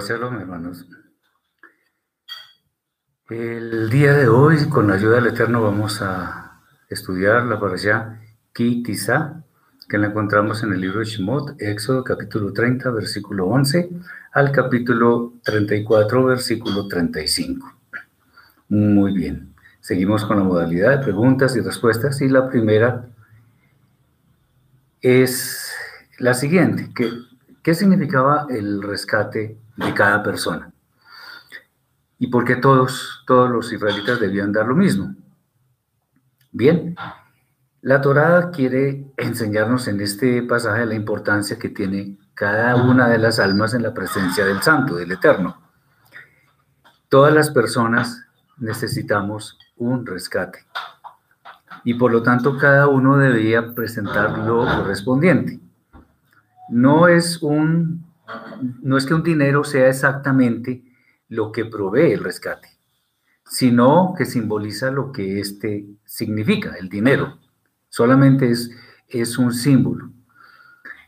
Shalom, hermanos. El día de hoy, con la ayuda del Eterno, vamos a estudiar la parasha Ki Tisa, que la encontramos en el libro de Shemot, Éxodo capítulo 30, versículo 11, al capítulo 34, versículo 35. Muy bien. Seguimos con la modalidad de preguntas y respuestas y la primera es la siguiente. ¿Qué, qué significaba el rescate de cada persona? y por qué todos, todos los israelitas debían dar lo mismo. Bien, la Torá quiere enseñarnos en este pasaje la importancia que tiene cada una de las almas en la presencia del Santo, del Eterno. Todas las personas necesitamos un rescate y por lo tanto cada uno debía presentar lo correspondiente. No es un no es que un dinero sea exactamente lo que provee el rescate, sino que simboliza lo que éste significa, el dinero. Solamente es, es un símbolo.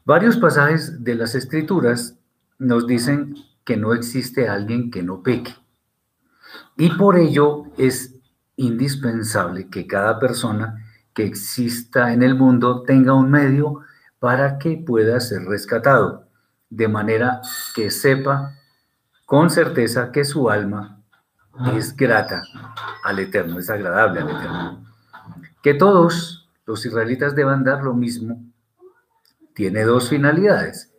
Varios pasajes de las escrituras nos dicen que no existe alguien que no peque. Y por ello es indispensable que cada persona que exista en el mundo tenga un medio para que pueda ser rescatado, de manera que sepa con certeza que su alma es grata al Eterno, es agradable al Eterno. Que todos los israelitas deban dar lo mismo tiene dos finalidades.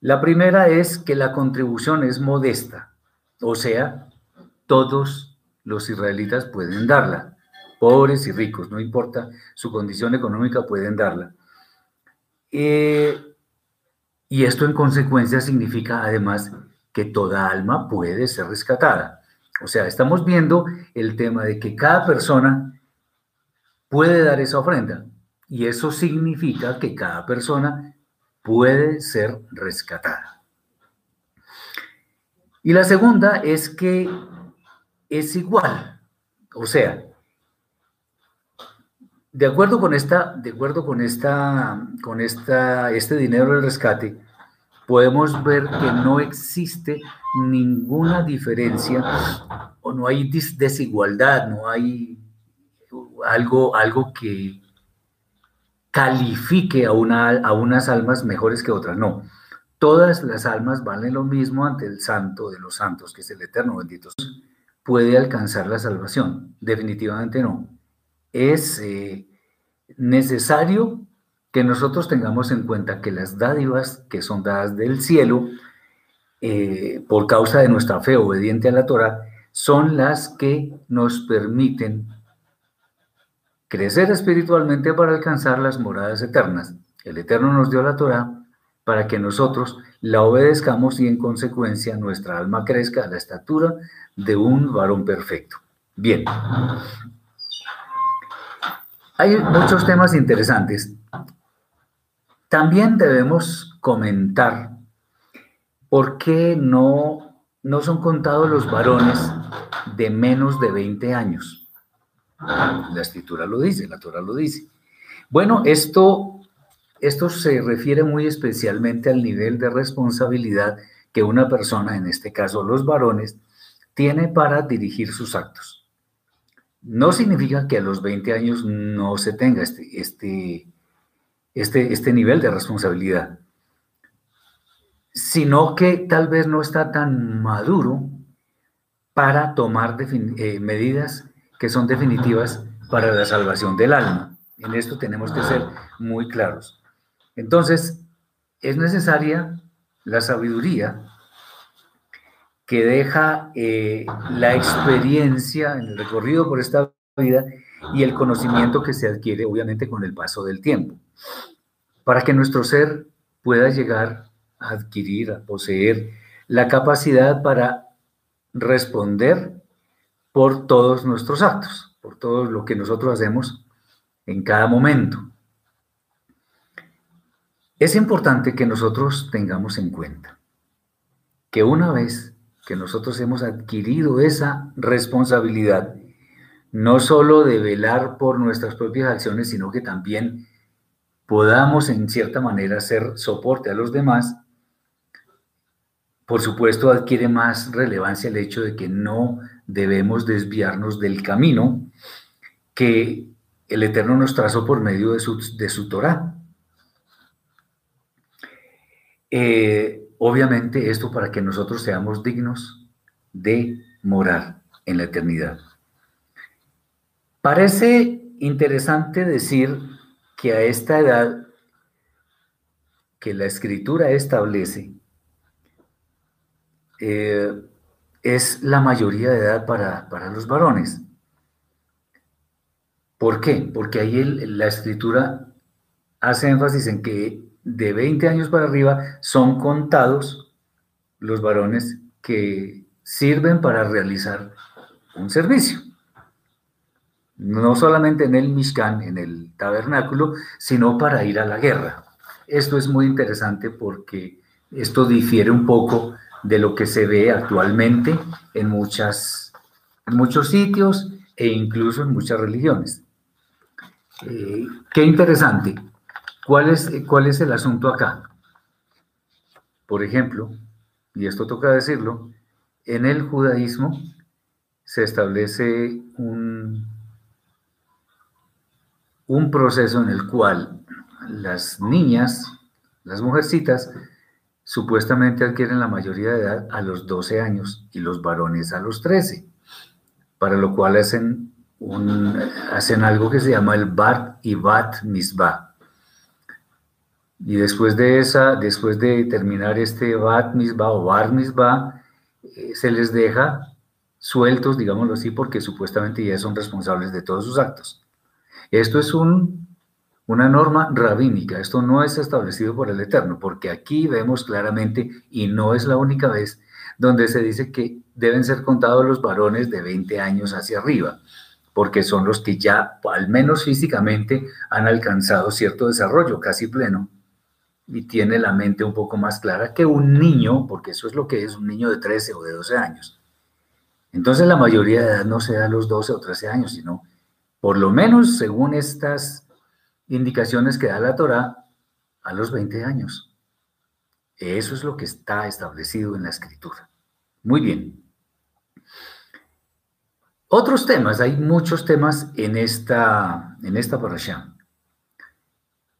La primera es que la contribución es modesta, o sea, todos los israelitas pueden darla, pobres y ricos, no importa su condición económica, pueden darla. Eh, y esto en consecuencia significa además que toda alma puede ser rescatada. O sea, estamos viendo el tema de que cada persona puede dar esa ofrenda y eso significa que cada persona puede ser rescatada. Y la segunda es que es igual, o sea, de acuerdo con esta, de acuerdo con esta, con esta, este dinero del rescate, podemos ver que no existe ninguna diferencia o no hay desigualdad, no hay algo, algo que califique a, una, a unas almas mejores que otras. No, todas las almas valen lo mismo ante el santo de los santos, que es el eterno bendito. ¿Puede alcanzar la salvación? Definitivamente no. Es eh, necesario que nosotros tengamos en cuenta que las dádivas que son dadas del cielo, eh, por causa de nuestra fe obediente a la Torah, son las que nos permiten crecer espiritualmente para alcanzar las moradas eternas. El Eterno nos dio la Torah para que nosotros la obedezcamos y en consecuencia nuestra alma crezca a la estatura de un varón perfecto. Bien. Hay muchos temas interesantes. También debemos comentar por qué no, no son contados los varones de menos de 20 años. La escritura lo dice, la Torah lo dice. Bueno, esto, esto se refiere muy especialmente al nivel de responsabilidad que una persona, en este caso los varones, tiene para dirigir sus actos. No significa que a los 20 años no se tenga este, este, este, este nivel de responsabilidad, sino que tal vez no está tan maduro para tomar eh, medidas que son definitivas para la salvación del alma. En esto tenemos que ser muy claros. Entonces, es necesaria la sabiduría que deja eh, la experiencia en el recorrido por esta vida y el conocimiento que se adquiere obviamente con el paso del tiempo, para que nuestro ser pueda llegar a adquirir, a poseer la capacidad para responder por todos nuestros actos, por todo lo que nosotros hacemos en cada momento. Es importante que nosotros tengamos en cuenta que una vez que nosotros hemos adquirido esa responsabilidad, no solo de velar por nuestras propias acciones, sino que también podamos en cierta manera ser soporte a los demás, por supuesto, adquiere más relevancia el hecho de que no debemos desviarnos del camino que el Eterno nos trazó por medio de su, de su Torah. Eh, obviamente esto para que nosotros seamos dignos de morar en la eternidad. Parece interesante decir que a esta edad que la escritura establece eh, es la mayoría de edad para, para los varones. ¿Por qué? Porque ahí la escritura hace énfasis en que de 20 años para arriba son contados los varones que sirven para realizar un servicio. No solamente en el Mishkan, en el tabernáculo, sino para ir a la guerra. Esto es muy interesante porque esto difiere un poco de lo que se ve actualmente en, muchos sitios e incluso en muchas religiones. Eh, qué interesante. ¿Cuál es, ¿Cuál es el asunto acá? Por ejemplo, y esto toca decirlo, en el judaísmo se establece un, un proceso en el cual las niñas, las mujercitas, supuestamente adquieren la mayoría de edad a los 12 años y los varones a los 13, para lo cual hacen hacen algo que se llama el Bat y Bat Misbah. Y después de esa, después de terminar este Bat Misbah o Bar Misbah, eh, se les deja sueltos, digámoslo así, porque supuestamente ya son responsables de todos sus actos. Esto es un, una norma rabínica, esto no es establecido por el Eterno, porque aquí vemos claramente, y no es la única vez, donde se dice que deben ser contados los varones de 20 años hacia arriba porque son los que ya, al menos físicamente, han alcanzado cierto desarrollo casi pleno y tiene la mente un poco más clara que un niño, porque eso es lo que es un niño de 13 o de 12 años. Entonces la mayoría de edad no se da a los 12 o 13 años, sino por lo menos según estas indicaciones que da la Torah, a los 20 años. Eso es lo que está establecido en la escritura. Muy bien. Otros temas, hay muchos temas en esta, en esta.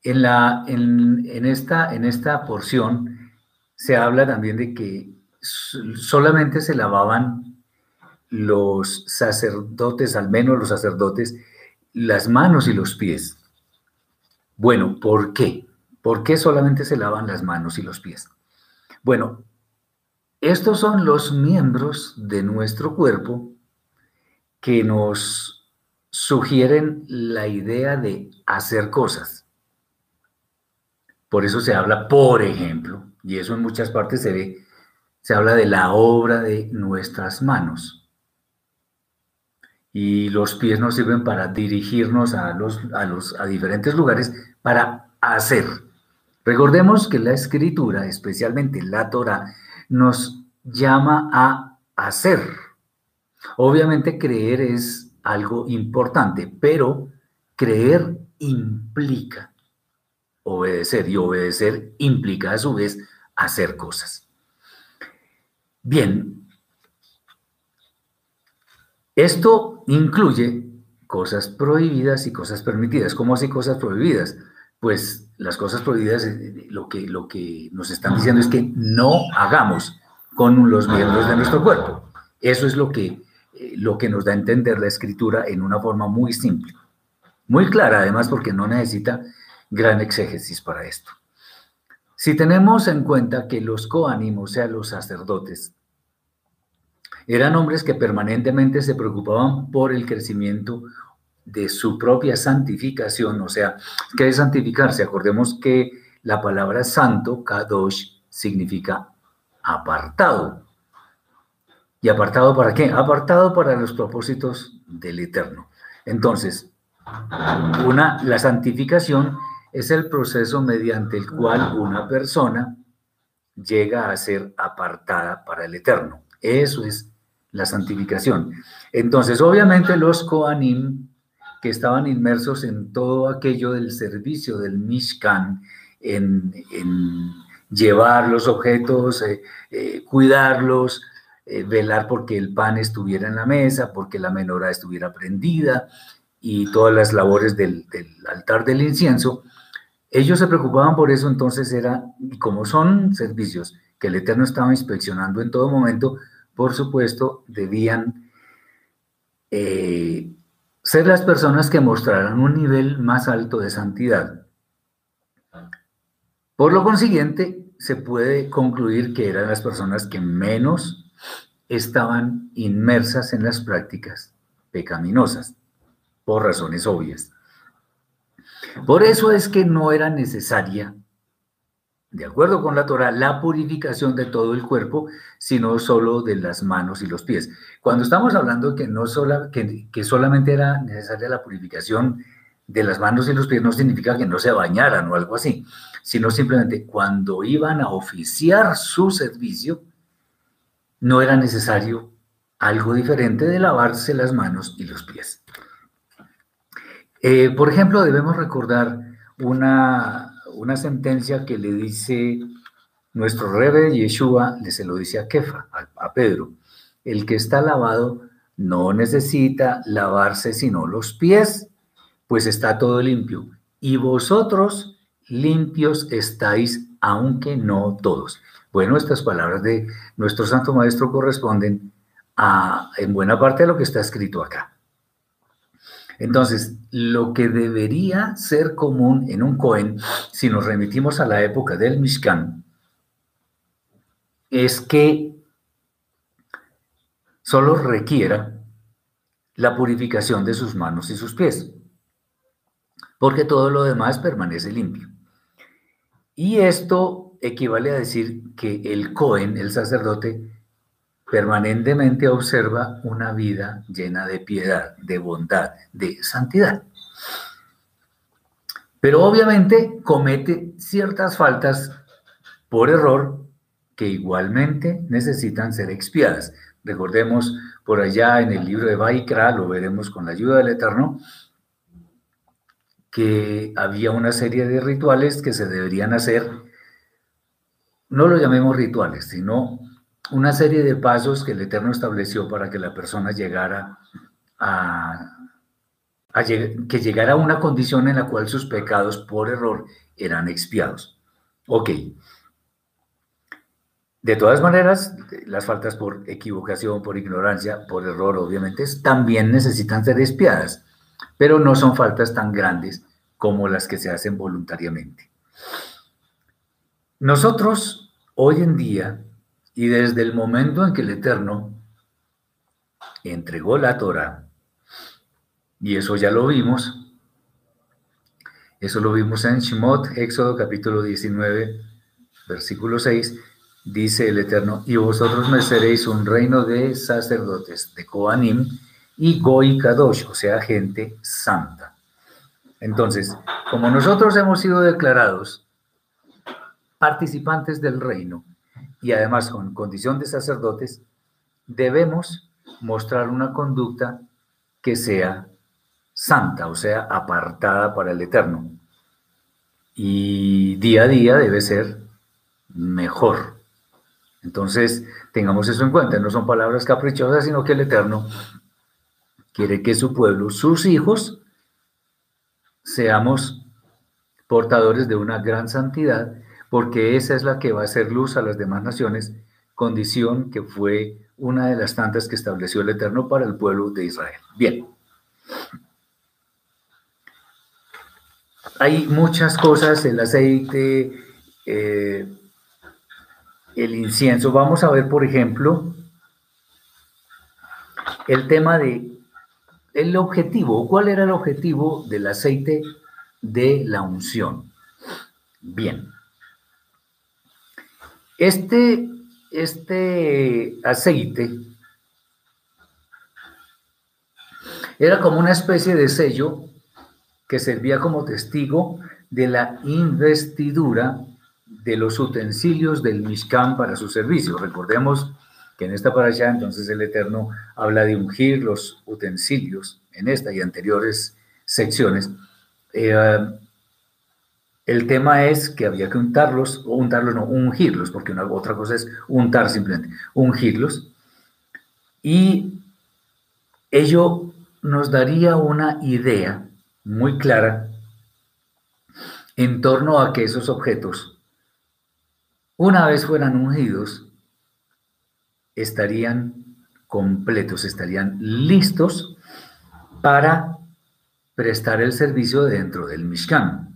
En, la, en, esta, en esta porción se habla también de que solamente se lavaban los sacerdotes, al menos los sacerdotes, las manos y los pies. Bueno, ¿por qué? ¿Por qué solamente se lavan las manos y los pies? Bueno, estos son los miembros de nuestro cuerpo que nos sugieren la idea de hacer cosas. Por eso se habla, por ejemplo, y eso en muchas partes se ve, se habla de la obra de nuestras manos. Y los pies nos sirven para dirigirnos a, los, a, los, a diferentes lugares para hacer. Recordemos que la escritura, especialmente la Torah, nos llama a hacer Obviamente creer es algo importante, pero creer implica obedecer y obedecer implica a su vez hacer cosas. Bien, esto incluye cosas prohibidas y cosas permitidas. ¿Cómo así cosas prohibidas? Pues las cosas prohibidas eh, lo que, lo que nos están diciendo es que no hagamos con los miembros de nuestro cuerpo. Eso es lo que eh, lo que nos da a entender la escritura en una forma muy simple, muy clara además porque no necesita gran exégesis para esto. Si tenemos en cuenta que los coanim, o sea, los sacerdotes, eran hombres que permanentemente se preocupaban por el crecimiento de su propia santificación, o sea, ¿qué es santificarse? Acordemos que la palabra santo, kadosh, significa apartado. ¿Y apartado para qué? Apartado para los propósitos del Eterno. Entonces, una, la santificación es el proceso mediante el cual una persona llega a ser apartada para el Eterno. Eso es la santificación. Entonces, obviamente los Koanim, que estaban inmersos en todo aquello del servicio del Mishkan, en, llevar los objetos, eh, eh, cuidarlos, velar porque el pan estuviera en la mesa, porque la menorá estuviera prendida y todas las labores del, del altar del incienso. Ellos se preocupaban por eso, entonces era, y como son servicios que el Eterno estaba inspeccionando en todo momento, por supuesto, debían eh, ser las personas que mostraran un nivel más alto de santidad. Por lo consiguiente, se puede concluir que eran las personas que menos estaban inmersas en las prácticas pecaminosas, por razones obvias. Por eso es que no era necesaria de acuerdo con la Torah, la purificación de todo el cuerpo, sino solo de las manos y los pies. Cuando estamos hablando que, no sola, que, que solamente era necesaria la purificación de las manos y los pies, no significa que no se bañaran o algo así, sino simplemente cuando iban a oficiar su servicio, no era necesario algo diferente de lavarse las manos y los pies. Eh, por ejemplo, debemos recordar una una sentencia que le dice nuestro Rebe Yeshua, le se lo dice a Kefa, a, Pedro, el que está lavado no necesita lavarse sino los pies, pues está todo limpio. Y vosotros limpios estáis, aunque no todos. Bueno, estas palabras de nuestro Santo Maestro corresponden a, en buena parte a lo que está escrito acá. Entonces, lo que debería ser común en un Cohen, si nos remitimos a la época del Mishkan, es que solo requiera la purificación de sus manos y sus pies, porque todo lo demás permanece limpio. Y esto equivale a decir que el Cohen, el sacerdote, permanentemente observa una vida llena de piedad, de bondad, de santidad. Pero obviamente comete ciertas faltas por error que igualmente necesitan ser expiadas. Recordemos por allá en el libro de Baikra, lo veremos con la ayuda del Eterno, que había una serie de rituales que se deberían hacer, no lo llamemos rituales, sino una serie de pasos que el Eterno estableció para que la persona llegara a, que llegara a una condición en la cual sus pecados por error eran expiados. Ok. De todas maneras, las faltas por equivocación, por ignorancia, por error, obviamente, también necesitan ser expiadas, pero no son faltas tan grandes como las que se hacen voluntariamente. Nosotros, hoy en día, y desde el momento en que el Eterno entregó la Torah, y eso ya lo vimos, eso lo vimos en Shemot, Éxodo capítulo 19, versículo 6, dice el Eterno, y vosotros me seréis un reino de sacerdotes, de Koanim y Goi Kadosh, o sea, gente santa. Entonces, como nosotros hemos sido declarados participantes del reino, y además con condición de sacerdotes, debemos mostrar una conducta que sea santa, o sea, apartada para el Eterno. Y día a día debe ser mejor. Entonces, tengamos eso en cuenta, no son palabras caprichosas, sino que el Eterno quiere que su pueblo, sus hijos, seamos portadores de una gran santidad porque esa es la que va a hacer luz a las demás naciones, condición que fue una de las tantas que estableció el Eterno para el pueblo de Israel. Bien. Hay muchas cosas, el aceite, eh, el incienso. Vamos a ver, por ejemplo, el tema de el objetivo. ¿Cuál era el objetivo del aceite de la unción? Bien. Este, este aceite era como una especie de sello que servía como testigo de la investidura de los utensilios del Mishkan para su servicio. Recordemos que en esta allá entonces el Eterno habla de ungir los utensilios en esta y anteriores secciones. Eh, El tema es que había que untarlos, o untarlos, no, ungirlos, porque una, otra cosa es untar simplemente, ungirlos. Y ello nos daría una idea muy clara en torno a que esos objetos, una vez fueran ungidos, estarían completos, estarían listos para prestar el servicio dentro del Mishkan.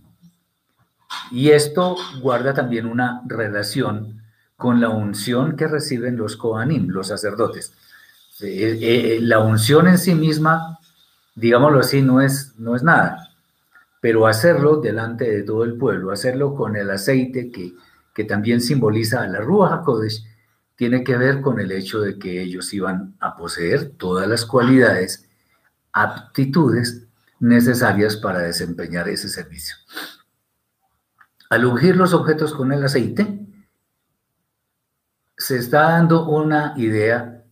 Y esto guarda también una relación con la unción que reciben los Kohanim, los sacerdotes. Eh, eh, la unción en sí misma, digámoslo así, no es, no es nada, pero hacerlo delante de todo el pueblo, hacerlo con el aceite que, que también simboliza a la Ruach HaKodesh, tiene que ver con el hecho de que ellos iban a poseer todas las cualidades, aptitudes necesarias para desempeñar ese servicio. Al ungir los objetos con el aceite, se está dando una idea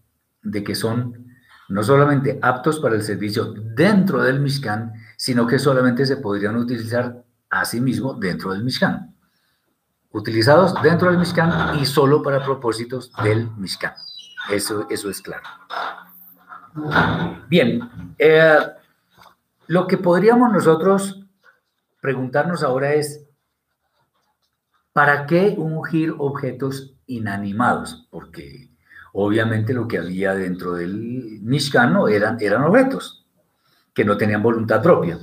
de que son no solamente aptos para el servicio dentro del Mishkan, sino que solamente se podrían utilizar a sí mismo dentro del Mishkan. Utilizados dentro del Mishkan y solo para propósitos del Mishkan. Eso, eso es claro. Bien, eh, lo que podríamos nosotros preguntarnos ahora es, ¿Para qué ungir objetos inanimados? Porque obviamente lo que había dentro del Mishkan eran, eran objetos que no tenían voluntad propia.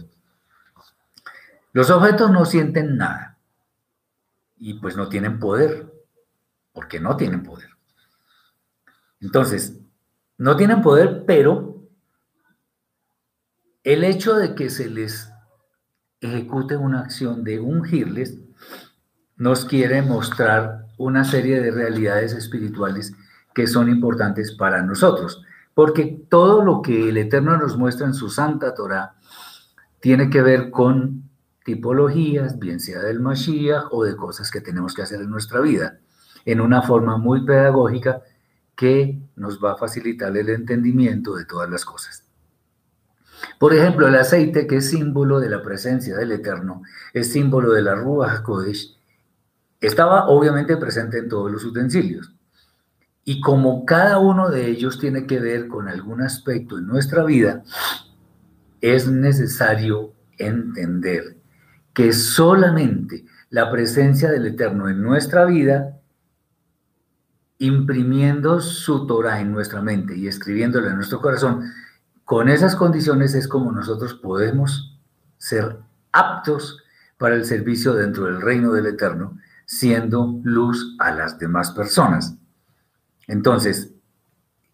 Los objetos no sienten nada y pues no tienen poder, porque no tienen poder. Entonces, no tienen poder, pero el hecho de que se les ejecute una acción de ungirles nos quiere mostrar una serie de realidades espirituales que son importantes para nosotros, porque todo lo que el Eterno nos muestra en su Santa Torah tiene que ver con tipologías, bien sea del Mashiach o de cosas que tenemos que hacer en nuestra vida, en una forma muy pedagógica que nos va a facilitar el entendimiento de todas las cosas. Por ejemplo, el aceite, que es símbolo de la presencia del Eterno, es símbolo de la Ruach Kodesh, estaba obviamente presente en todos los utensilios. Y como cada uno de ellos tiene que ver con algún aspecto en nuestra vida, es necesario entender que solamente la presencia del Eterno en nuestra vida, imprimiendo su Torah en nuestra mente y escribiéndola en nuestro corazón, con esas condiciones es como nosotros podemos ser aptos para el servicio dentro del reino del Eterno siendo luz a las demás personas. Entonces,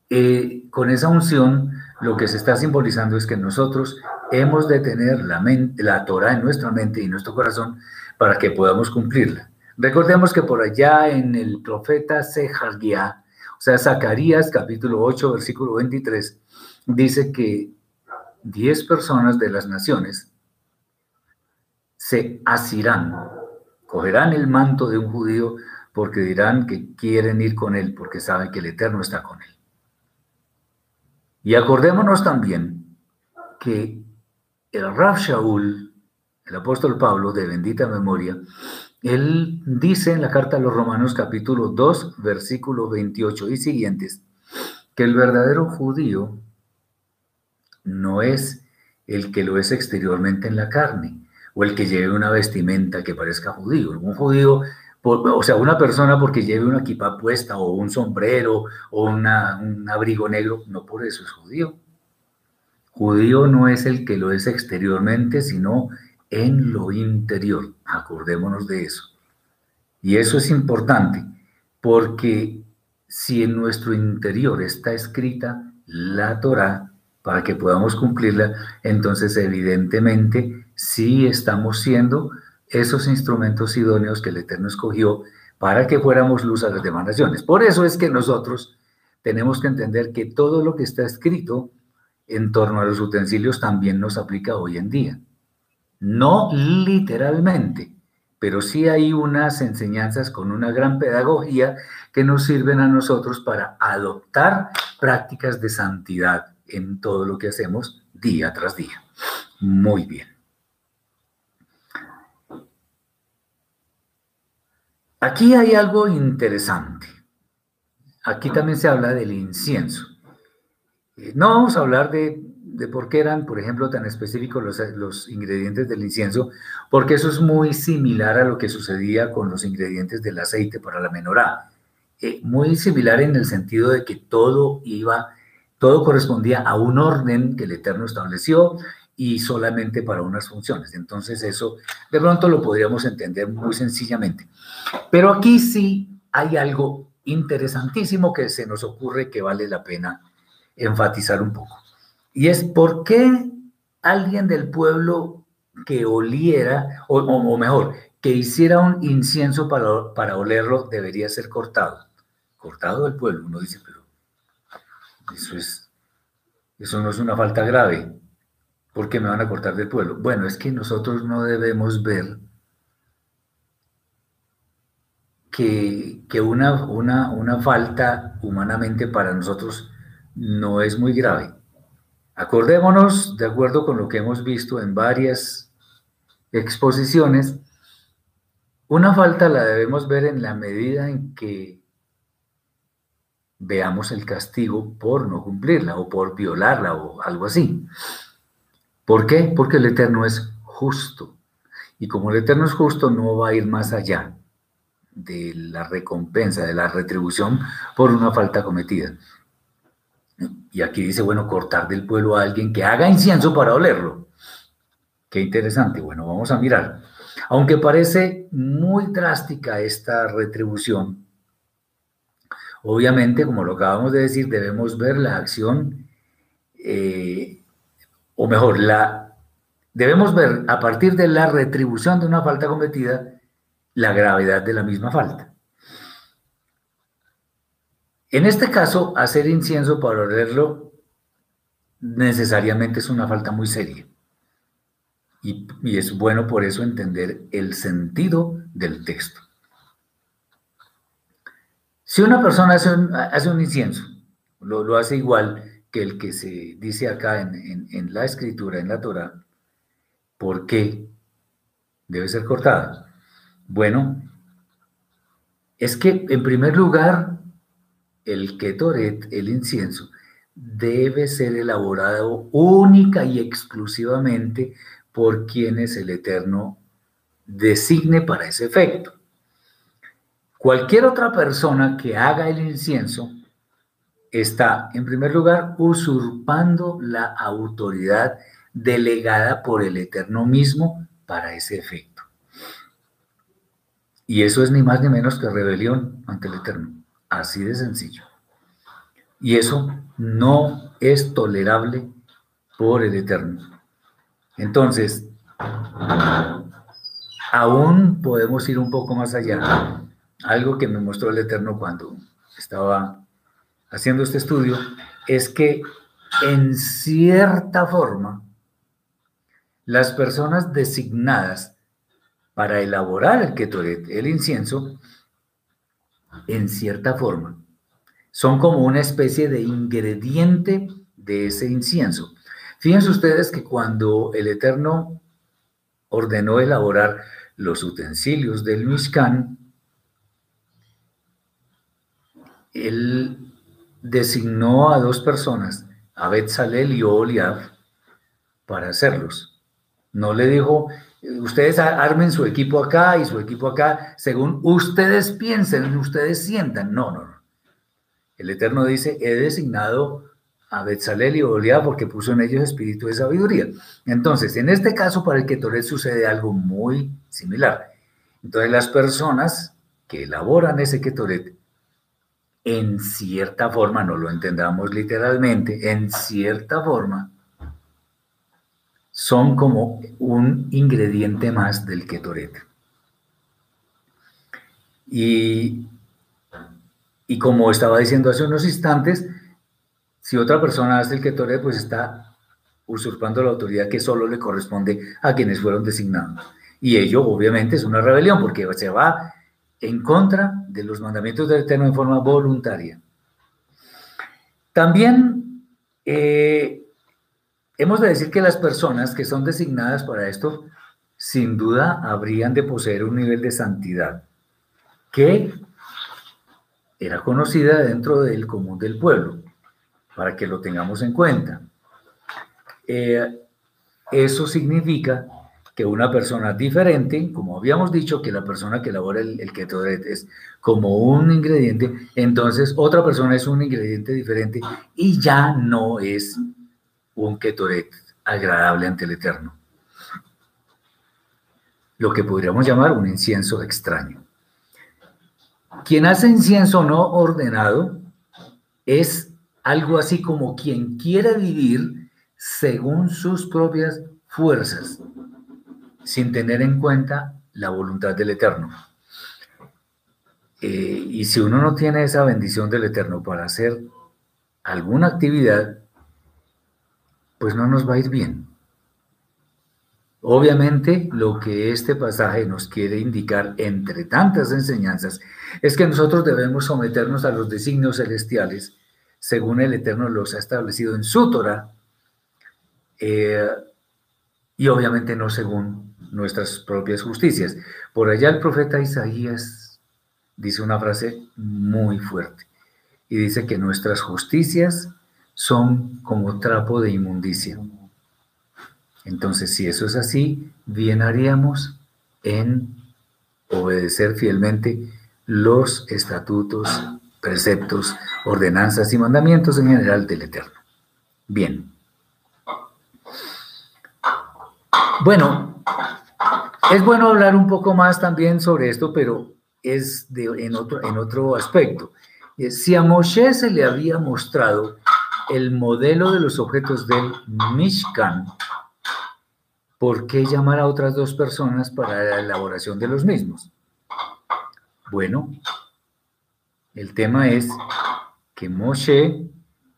eh, con esa unción, lo que se está simbolizando es que nosotros hemos de tener la, mente, la Torah en nuestra mente y nuestro corazón para que podamos cumplirla. Recordemos que por allá en el profeta Sejarguía, o sea, Zacarías capítulo 8, versículo 23, dice que 10 personas de las naciones se asirán cogerán el manto de un judío porque dirán que quieren ir con él, porque saben que el Eterno está con él. Y acordémonos también que el Rav Shaul, el apóstol Pablo de bendita memoria, él dice en la carta a los Romanos capítulo 2, versículo 28 y siguientes, que el verdadero judío no es el que lo es exteriormente en la carne, o el que lleve una vestimenta que parezca judío. Un judío, o sea, una persona porque lleve una equipa puesta o un sombrero o un abrigo negro, no por eso es judío. Judío no es el que lo es exteriormente, sino en lo interior. Acordémonos de eso. Y eso es importante, porque si en nuestro interior está escrita la Torah, para que podamos cumplirla, entonces evidentemente sí estamos siendo esos instrumentos idóneos que el Eterno escogió para que fuéramos luz a las demás naciones. Por eso es que nosotros tenemos que entender que todo lo que está escrito en torno a los utensilios también nos aplica hoy en día. No literalmente, pero sí hay unas enseñanzas con una gran pedagogía que nos sirven a nosotros para adoptar prácticas de santidad en todo lo que hacemos día tras día. Muy bien. Aquí hay algo interesante. Aquí también se habla del incienso. Eh, no vamos a hablar de, por qué eran, por ejemplo, tan específicos los, ingredientes del incienso, porque eso es muy similar a lo que sucedía con los ingredientes del aceite para la menorá. Eh, muy similar en el sentido de que todo iba, todo correspondía a un orden que el Eterno estableció y solamente para unas funciones. Entonces eso de pronto lo podríamos entender muy sencillamente. Pero aquí sí hay algo interesantísimo que se nos ocurre que vale la pena enfatizar un poco. Y es por qué alguien del pueblo que oliera, o, mejor, que hiciera un incienso para, para olerlo, debería ser cortado. Cortado del pueblo. Uno dice, pero eso es, eso no es una falta grave. ¿Por qué me van a cortar del pueblo? Bueno, es que nosotros no debemos ver que, una, una, una falta humanamente para nosotros no es muy grave. Acordémonos, de acuerdo con lo que hemos visto en varias exposiciones, una falta la debemos ver en la medida en que veamos el castigo por no cumplirla o por violarla o algo así. ¿Por qué? Porque el Eterno es justo. Y como el Eterno es justo, no va a ir más allá de la recompensa, de la retribución por una falta cometida. Y aquí dice, bueno, cortar del pueblo a alguien que haga incienso para olerlo. Qué interesante. Bueno, vamos a mirar. Aunque parece muy drástica esta retribución, obviamente, como lo acabamos de decir, debemos ver la acción, eh, o mejor, la, debemos ver a partir de la retribución de una falta cometida la gravedad de la misma falta. En este caso, hacer incienso para olerlo necesariamente es una falta muy seria. Y, es bueno por eso entender el sentido del texto. Si una persona hace un, incienso, lo, hace igual que el que se dice acá en, en la escritura, en la Torah, ¿por qué debe ser cortada? Bueno, es que en primer lugar el ketoret, el incienso, debe ser elaborado única y exclusivamente por quienes el Eterno designe para ese efecto. Cualquier otra persona que haga el incienso está, en primer lugar, usurpando la autoridad delegada por el Eterno mismo para ese efecto. Y eso es ni más ni menos que rebelión ante el Eterno. Así de sencillo. Y eso no es tolerable por el Eterno. Entonces, aún podemos ir un poco más allá. Algo que me mostró el Eterno cuando estaba haciendo este estudio es que en cierta forma las personas designadas para elaborar el ketoret, el incienso, en cierta forma. Son como una especie de ingrediente de ese incienso. Fíjense ustedes que cuando el Eterno ordenó elaborar los utensilios del Mishkan, él designó a dos personas, a Betzalel y Oliab, para hacerlos. No le dijo, ustedes armen su equipo acá y su equipo acá, según ustedes piensen, ustedes sientan. No, no, no. El Eterno dice, he designado a Betzalel y Oliab porque puso en ellos espíritu de sabiduría. Entonces, en este caso, para el Ketoret sucede algo muy similar. Entonces, las personas que elaboran ese Ketoret, en cierta forma, no lo entendamos literalmente, en cierta forma, son como un ingrediente más del ketoret. Y, y como estaba diciendo hace unos instantes, si otra persona hace el ketoret, pues está usurpando la autoridad que solo le corresponde a quienes fueron designados. Y ello obviamente es una rebelión porque se va en contra de los mandamientos del Eterno en forma voluntaria. También eh, Hemos de decir que las personas que son designadas para esto, sin duda, habrían de poseer un nivel de santidad. que era conocida dentro del común del pueblo, para que lo tengamos en cuenta. Eh, eso significa que una persona diferente, como habíamos dicho, que la persona que elabora el, el ketoret es como un ingrediente, entonces otra persona es un ingrediente diferente y ya no es un ketoret agradable ante el Eterno. Lo que podríamos llamar un incienso extraño. Quien hace incienso no ordenado es algo así como quien quiere vivir según sus propias fuerzas, sin tener en cuenta la voluntad del Eterno. Eh, y si uno no tiene esa bendición del Eterno para hacer alguna actividad, pues no nos va a ir bien. Obviamente, lo que este pasaje nos quiere indicar, entre tantas enseñanzas, es que nosotros debemos someternos a los designios celestiales, según el Eterno los ha establecido en su Torah, eh, y obviamente no según nuestras propias justicias. Por allá el profeta Isaías dice una frase muy fuerte, y dice que nuestras justicias son como trapo de inmundicia. Entonces, si eso es así, bien haríamos en obedecer fielmente los estatutos, preceptos, ordenanzas y mandamientos en general del Eterno. Bien. Bueno, es bueno hablar un poco más también sobre esto, pero es en, otro, en otro aspecto. Si a Moshe se le había mostrado el modelo de los objetos del Mishkan, ¿por qué llamar a otras dos personas para la elaboración de los mismos? Bueno, el tema es que Moshe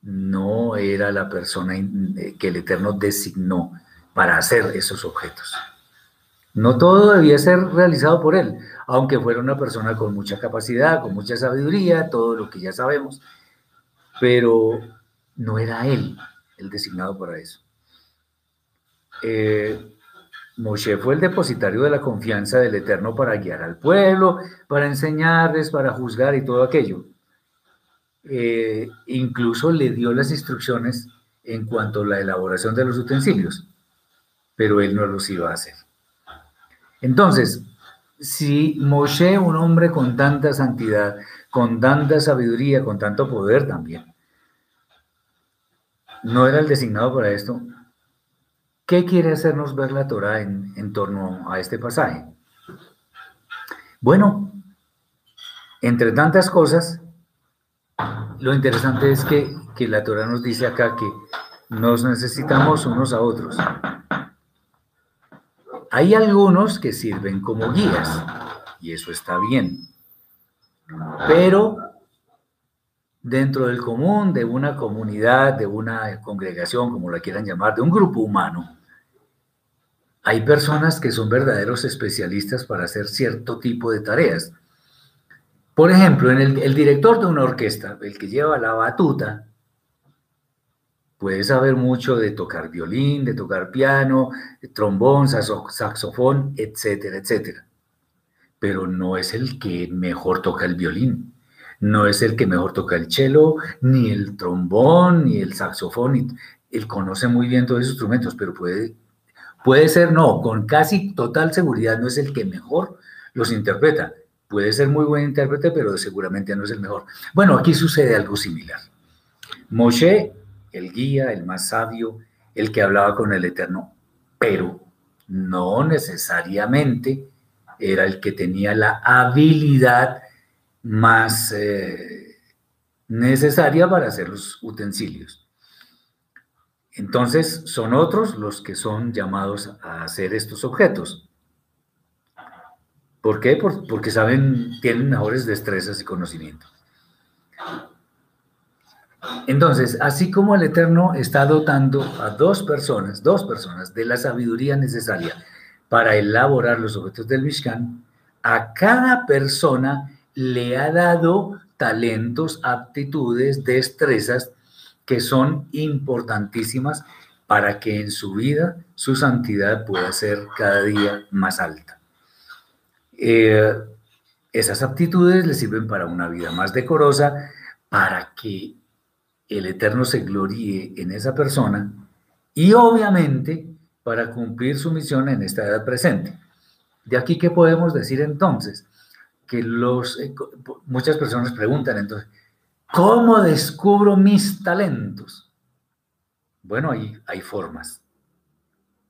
no era la persona eh, que el Eterno designó para hacer esos objetos. No todo debía ser realizado por él, aunque fuera una persona con mucha capacidad, con mucha sabiduría, todo lo que ya sabemos, pero no era él el designado para eso. Eh, Moshe fue el depositario de la confianza del Eterno para guiar al pueblo, para enseñarles, para juzgar y todo aquello. Eh, incluso le dio las instrucciones en cuanto a la elaboración de los utensilios, pero él no los iba a hacer. Entonces, si Moshe, un hombre con tanta santidad, con tanta sabiduría, con tanto poder también, no era el designado para esto, ¿qué quiere hacernos ver la Torah en, torno a este pasaje? Bueno, entre tantas cosas, lo interesante es que, que la Torah nos dice acá que nos necesitamos unos a otros. Hay algunos que sirven como guías, y eso está bien. Pero dentro del común de una comunidad, de una congregación, como la quieran llamar, de un grupo humano, hay personas que son verdaderos especialistas para hacer cierto tipo de tareas. Por ejemplo, el, director de una orquesta, el que lleva la batuta, puede saber mucho de tocar violín, de tocar piano, trombón, saxofón, etcétera, etcétera. Pero no es el que mejor toca el violín no es el que mejor toca el cello, ni el trombón, ni el saxofón. Él conoce muy bien todos esos instrumentos, pero puede, puede ser, no, con casi total seguridad no es el que mejor los interpreta. Puede ser muy buen intérprete, pero seguramente no es el mejor. Bueno, aquí sucede algo similar. Moshe, el guía, el más sabio, el que hablaba con el Eterno, pero no necesariamente era el que tenía la habilidad más eh, necesaria para hacer los utensilios. Entonces son otros los que son llamados a hacer estos objetos. ¿Por qué? porque saben, tienen mejores destrezas y conocimientos. Entonces, así como el Eterno está dotando a dos personas, dos personas, de la sabiduría necesaria para elaborar los objetos del Mishkan, a cada persona le ha dado talentos, aptitudes, destrezas que son importantísimas para que en su vida su santidad pueda ser cada día más alta. Eh, Esas aptitudes le sirven para una vida más decorosa, para que el Eterno se gloríe en esa persona y obviamente para cumplir su misión en esta edad presente. De aquí que podemos decir entonces que los eh, muchas personas preguntan entonces, ¿cómo descubro mis talentos? Bueno, hay, hay formas.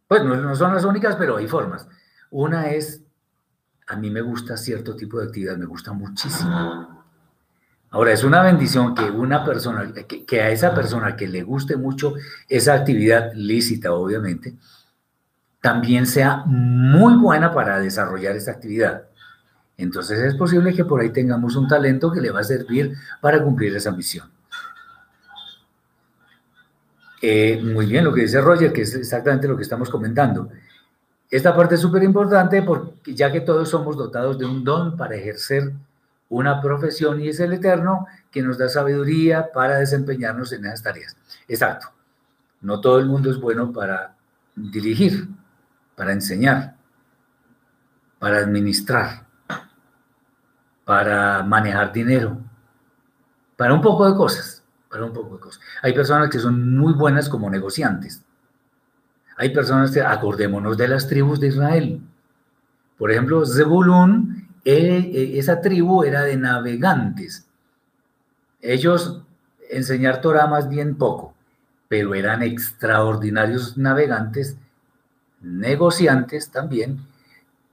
Pues no, no son las únicas, pero hay formas. Una es, a mí me gusta cierto tipo de actividad, me gusta muchísimo. Ahora, es una bendición que una persona, que, a esa persona que le guste mucho esa actividad lícita, obviamente, también sea muy buena para desarrollar esa actividad. Entonces es posible que por ahí tengamos un talento que le va a servir para cumplir esa misión. Eh, muy bien lo que dice Roger, que es exactamente lo que estamos comentando. Esta parte es súper importante porque ya que todos somos dotados de un don para ejercer una profesión y es el Eterno que nos da sabiduría para desempeñarnos en esas tareas. Exacto. No todo el mundo es bueno para dirigir, para enseñar, para administrar, para manejar dinero, para un poco de cosas, para un poco de cosas. Hay personas que son muy buenas como negociantes. Hay personas que, acordémonos de las tribus de Israel. Por ejemplo, Zebulun, eh, esa tribu era de navegantes. Ellos enseñar Torah más bien poco, pero eran extraordinarios navegantes, negociantes también,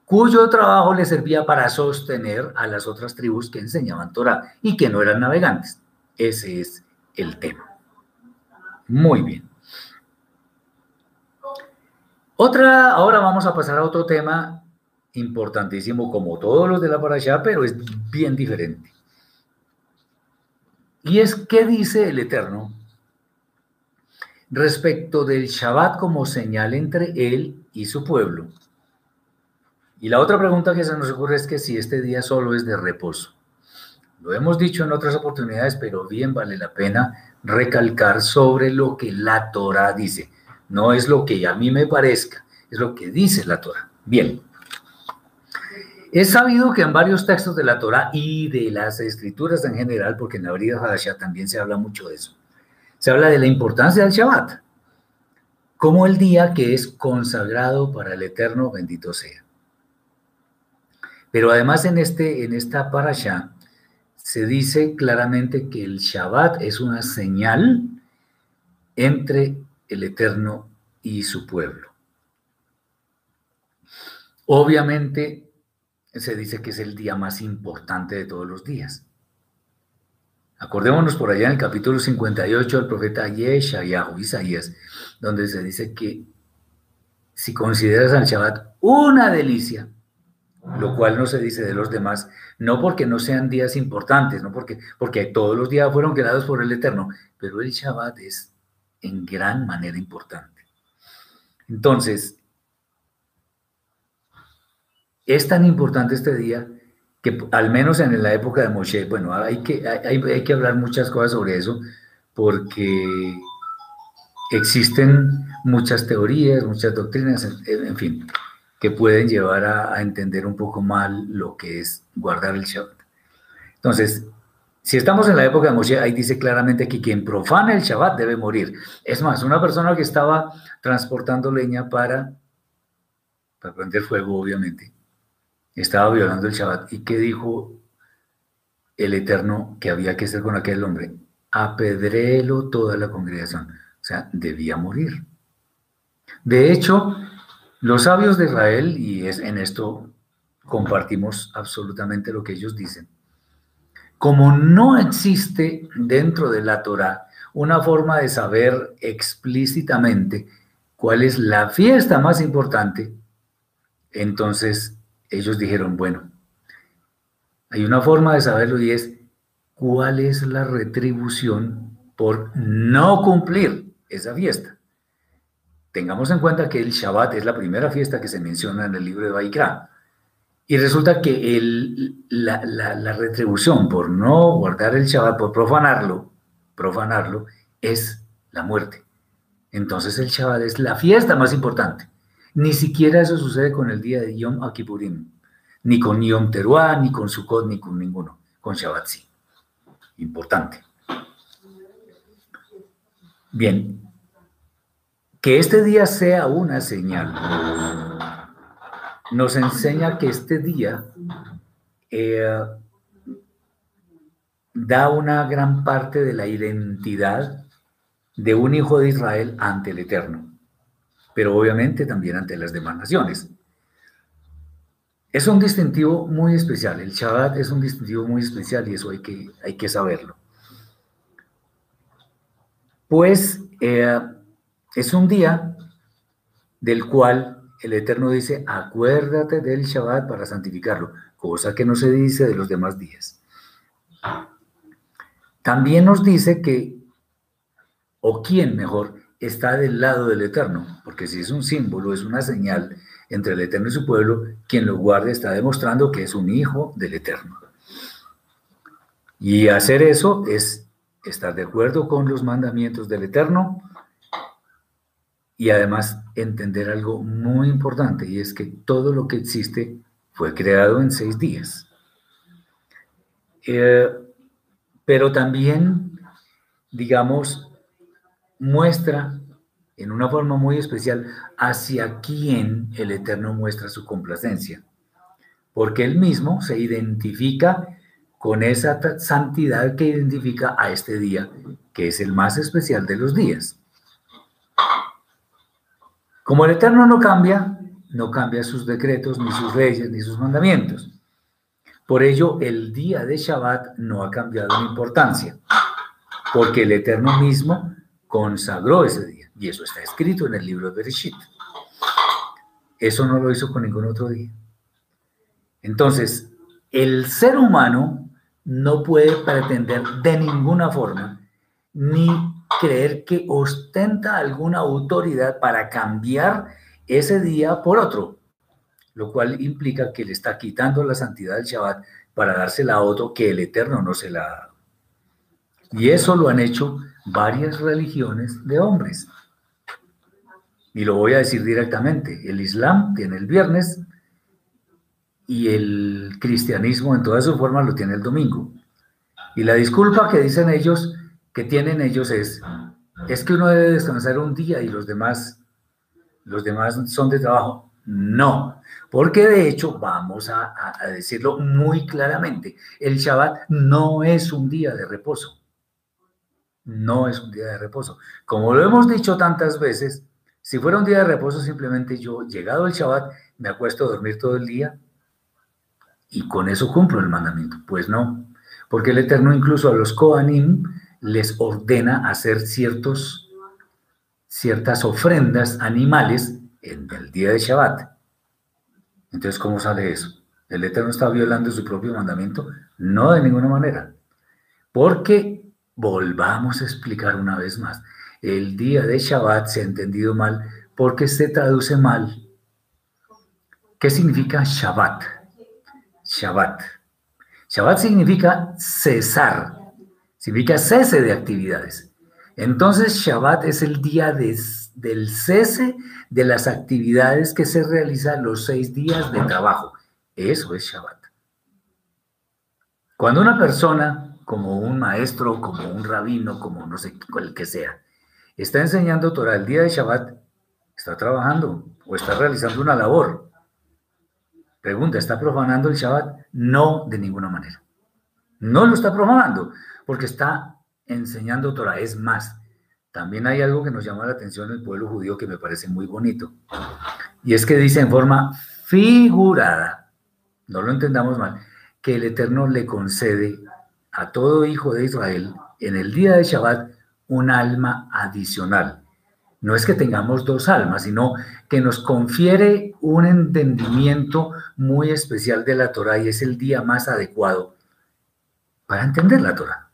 cuyo trabajo les servía para sostener a las otras tribus que enseñaban Torah y que no eran navegantes. Ese es el tema. Muy bien. Otra, ahora vamos a pasar a otro tema importantísimo, como todos los de la parasha, pero es bien diferente. Y es qué dice el Eterno respecto del Shabbat como señal entre él y su pueblo. Y la otra pregunta que se nos ocurre es que si este día solo es de reposo. Lo hemos dicho en otras oportunidades, pero bien vale la pena recalcar sobre lo que la Torah dice. No es lo que a mí me parezca, es lo que dice la Torah. Bien. Es sabido que en varios textos de la Torah y de las escrituras en general, porque en la Brida Hadashah también se habla mucho de eso, se habla de la importancia del Shabbat, como el día que es consagrado para el Eterno, bendito sea. Pero además en, este, en esta parasha se dice claramente que el Shabbat es una señal entre el Eterno y su pueblo. Obviamente se dice que es el día más importante de todos los días. Acordémonos por allá en el capítulo 58 del profeta Yeshayahu, Isaías, donde se dice que si consideras al Shabbat una delicia, lo cual no se dice de los demás, no porque no sean días importantes, no porque, porque todos los días fueron creados por el Eterno, pero el Shabbat es en gran manera importante. Entonces, es tan importante este día que al menos en la época de Moshe, bueno, hay que, hay, hay que hablar muchas cosas sobre eso, porque existen muchas teorías, muchas doctrinas, en fin, que pueden llevar a, entender un poco mal lo que es guardar el Shabbat. Entonces, si estamos en la época de Moshe, ahí dice claramente que quien profana el Shabbat debe morir. Es más, una persona que estaba transportando leña para, para prender fuego, obviamente, estaba violando el Shabbat. ¿Y qué dijo el Eterno que había que hacer con aquel hombre? Apedrelo toda la congregación. O sea, debía morir. De hecho, los sabios de Israel, y es, en esto compartimos absolutamente lo que ellos dicen, como no existe dentro de la Torah una forma de saber explícitamente cuál es la fiesta más importante, entonces ellos dijeron, bueno, hay una forma de saberlo y es cuál es la retribución por no cumplir esa fiesta. Tengamos en cuenta que el Shabbat es la primera fiesta que se menciona en el libro de Baikra. Y resulta que la, retribución por no guardar el Shabbat, por profanarlo, profanarlo, es la muerte. Entonces el Shabbat es la fiesta más importante. Ni siquiera eso sucede con el día de Yom Kippurim. ni con Yom Teruah, ni con Sukkot, ni con ninguno, con Shabbat sí. Importante. Bien, que este día sea una señal nos enseña que este día eh, da una gran parte de la identidad de un hijo de Israel ante el Eterno, pero obviamente también ante las demás naciones. Es un distintivo muy especial, el Shabbat es un distintivo muy especial y eso hay que, hay que saberlo. Pues eh, es un día del cual el Eterno dice, acuérdate del Shabbat para santificarlo, cosa que no se dice de los demás días. También nos dice que, o quién mejor, está del lado del Eterno, porque si es un símbolo, es una señal entre el Eterno y su pueblo, quien lo guarde está demostrando que es un hijo del Eterno. Y hacer eso es estar de acuerdo con los mandamientos del Eterno, y además entender algo muy importante y es que todo lo que existe fue creado en seis días. Eh, pero también, digamos, muestra en una forma muy especial hacia quién el Eterno muestra su complacencia, porque él mismo se identifica con esa santidad que identifica a este día, que es el más especial de los días. Como el Eterno no cambia, no cambia sus decretos, ni sus leyes, ni sus mandamientos. Por ello, el día de Shabbat no ha cambiado en importancia, porque el Eterno mismo consagró ese día. Y eso está escrito en el libro de Bereshit. Eso no lo hizo con ningún otro día. Entonces, el ser humano no puede pretender de ninguna forma ni creer que ostenta alguna autoridad para cambiar ese día por otro, lo cual implica que le está quitando la santidad del Shabbat para dársela a otro que el Eterno no se la dado. Y eso lo han hecho varias religiones de hombres. Y lo voy a decir directamente, el Islam tiene el viernes y el cristianismo en todas sus formas lo tiene el domingo. Y la disculpa que dicen ellos que tienen ellos es, es que uno debe descansar un día y los demás, los demás son de trabajo. No, porque de hecho, vamos a, a decirlo muy claramente, el Shabbat no es un día de reposo. No es un día de reposo. Como lo hemos dicho tantas veces, si fuera un día de reposo, simplemente yo, llegado el Shabbat, me acuesto a dormir todo el día y con eso cumplo el mandamiento. Pues no, porque el Eterno incluso a los Kohanim les ordena hacer ciertos, ciertas ofrendas animales en el día de Shabbat. Entonces, ¿cómo sale eso? ¿El Eterno está violando su propio mandamiento? No, de ninguna manera. Porque, volvamos a explicar una vez más, el día de Shabbat se ha entendido mal porque se traduce mal. ¿Qué significa Shabbat? Shabbat. Shabbat significa cesar, significa cese de actividades. Entonces Shabbat es el día del cese de las actividades que se realizan los seis días de trabajo. Eso es Shabbat. Cuando una persona, como un maestro, como un rabino, como no sé el que sea, está enseñando Torah el día de Shabbat, está trabajando o está realizando una labor. Pregunta, ¿está profanando el Shabbat? No, de ninguna manera. No lo está profanando porque está enseñando Torah. Es más, también hay algo que nos llama la atención el pueblo judío que me parece muy bonito. Y es que dice en forma figurada, no lo entendamos mal, que el Eterno le concede a todo hijo de Israel en el día de Shabbat un alma adicional. No es que tengamos dos almas, sino que nos confiere un entendimiento muy especial de la Torah y es el día más adecuado para entender la Torah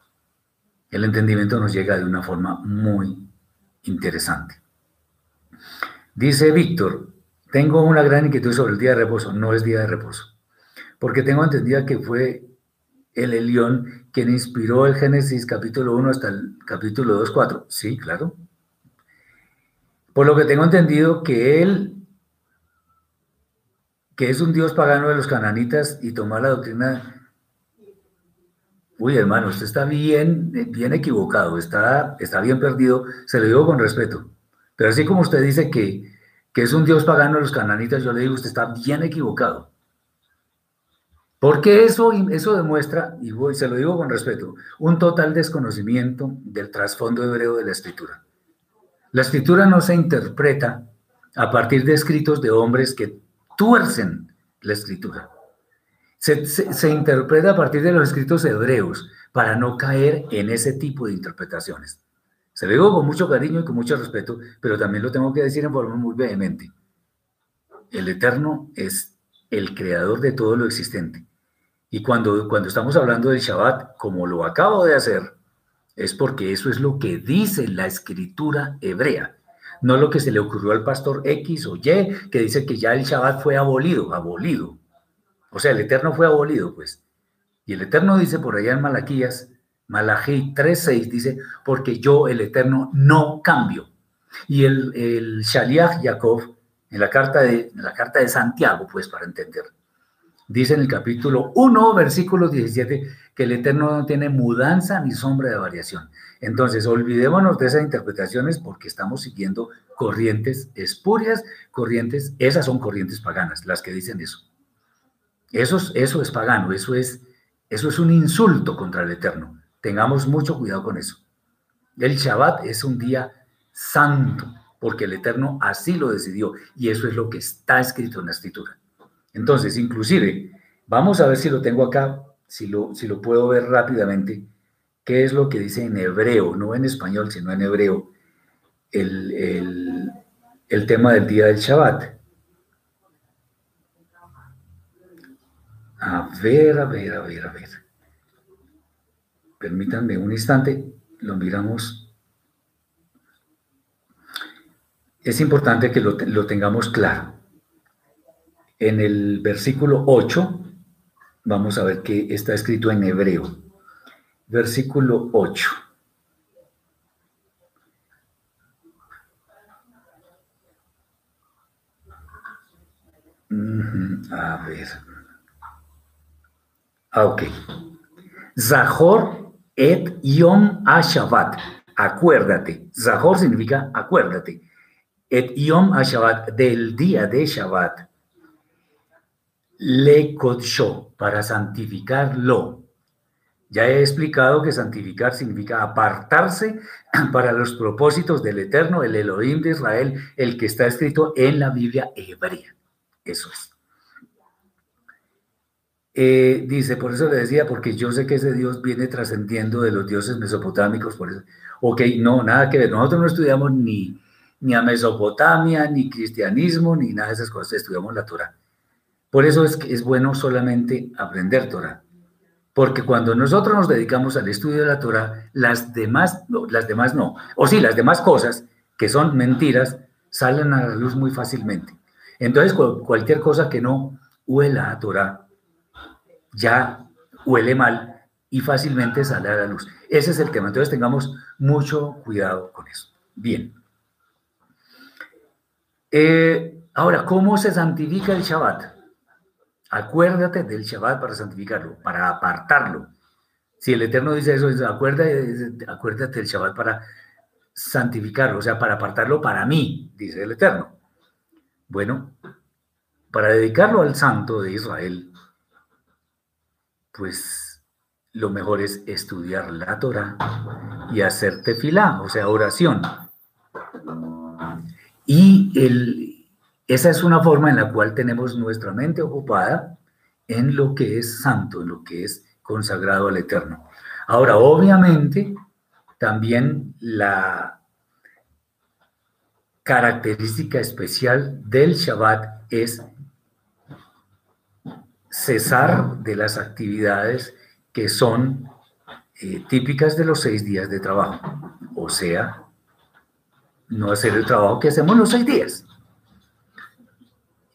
el entendimiento nos llega de una forma muy interesante. Dice Víctor, tengo una gran inquietud sobre el día de reposo. No es día de reposo, porque tengo entendido que fue el Elión quien inspiró el Génesis capítulo 1 hasta el capítulo 2, 4. Sí, claro. Por lo que tengo entendido que él que es un dios pagano de los cananitas y tomar la doctrina. Uy, hermano, usted está bien, bien equivocado, está, está bien perdido, se lo digo con respeto. Pero así como usted dice que, que es un dios pagano de los cananitas, yo le digo, usted está bien equivocado. Porque eso, eso demuestra, y voy, se lo digo con respeto, un total desconocimiento del trasfondo hebreo de la escritura. La escritura no se interpreta a partir de escritos de hombres que tuercen la escritura. Se, interpreta a partir de los escritos hebreos para no caer en ese tipo de interpretaciones. Se lo digo con mucho cariño y con mucho respeto, pero también lo tengo que decir en forma muy vehemente. El Eterno es el creador de todo lo existente. Y cuando, cuando estamos hablando del Shabbat, como lo acabo de hacer, es porque eso es lo que dice la escritura hebrea no lo que se le ocurrió al pastor X o Y, que dice que ya el Shabbat fue abolido, abolido. O sea, el Eterno fue abolido, pues. Y el Eterno dice por allá en Malaquías, Malají 3.6 dice, porque yo, el Eterno, no cambio. Y el, el Shaliach Jacob, en la, carta de, en la carta de Santiago, pues para entender, dice en el capítulo 1, versículo 17, que el Eterno no tiene mudanza ni sombra de variación. Entonces, olvidémonos de esas interpretaciones porque estamos siguiendo corrientes espurias, corrientes, esas son corrientes paganas, las que dicen eso. Eso es, pagano, eso es, eso es un insulto contra el Eterno. Tengamos mucho cuidado con eso. El Shabbat es un día santo, porque el Eterno así lo decidió, y eso es lo que está escrito en la escritura. Entonces, inclusive, vamos a ver si lo tengo acá, si lo, si lo puedo ver rápidamente qué es lo que dice en hebreo, no en español, sino en hebreo, el, tema del día del Shabbat. A ver, a ver, a ver, a ver. Permítanme un instante, lo miramos. Es importante que lo, lo tengamos claro. En el versículo 8, vamos a ver que está escrito en hebreo versículo 8. A ver. Ah, ok. Zahor et Yom Shabbat. Acuérdate. Zahor significa acuérdate. Et Yom Shabbat del día de Shabbat. Le Kodsho, para santificarlo. Ya he explicado que santificar significa apartarse para los propósitos del Eterno, el Elohim de Israel, el que está escrito en la Biblia hebrea. Eso es. Eh, dice, por eso le decía, porque yo sé que ese Dios viene trascendiendo de los dioses mesopotámicos. Ok, no, nada que ver. Nosotros no estudiamos ni, ni a Mesopotamia, ni cristianismo, ni nada de esas cosas, estudiamos la Torah. Por eso es que es bueno solamente aprender Torah. Porque cuando nosotros nos dedicamos al estudio de la Torah, las demás, no, las demás no, o sí, las demás cosas que son mentiras, salen a la luz muy fácilmente. Entonces, cualquier cosa que no huela a Torah, ya huele mal y fácilmente sale a la luz. Ese es el tema. Entonces, tengamos mucho cuidado con eso. Bien. Eh, ahora, ¿cómo se santifica el Shabbat? Acuérdate del Shabbat para santificarlo, para apartarlo. Si el Eterno dice eso, acuérdate, acuérdate del Shabbat para santificarlo, o sea, para apartarlo para mí, dice el Eterno. Bueno, para dedicarlo al Santo de Israel, pues lo mejor es estudiar la Torah y hacer tefilá, o sea, oración. Y el, esa es una forma en la cual tenemos nuestra mente ocupada en lo que es santo, en lo que es consagrado al Eterno. Ahora, obviamente, también la característica especial del Shabbat es cesar de las actividades que son eh, típicas de los seis días de trabajo, o sea, no hacer el trabajo que hacemos los seis días.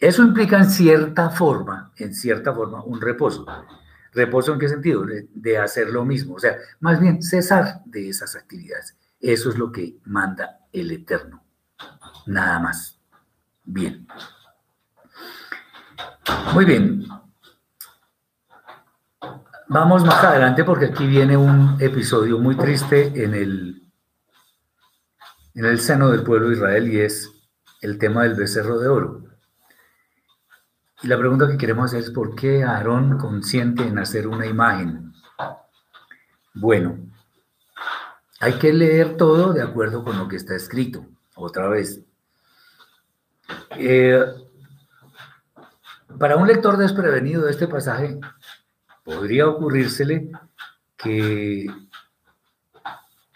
Eso implica en cierta forma, en cierta forma, un reposo. ¿Reposo en qué sentido? De, hacer lo mismo, o sea, más bien cesar de esas actividades. Eso es lo que manda el Eterno. Nada más. Bien. Muy bien. Vamos más adelante porque aquí viene un episodio muy triste en el, en el seno del pueblo de Israel y es el tema del becerro de oro. Y la pregunta que queremos hacer es ¿por qué Aarón consiente en hacer una imagen? Bueno, hay que leer todo de acuerdo con lo que está escrito. Otra vez. Eh, para un lector desprevenido de este pasaje, podría ocurrírsele que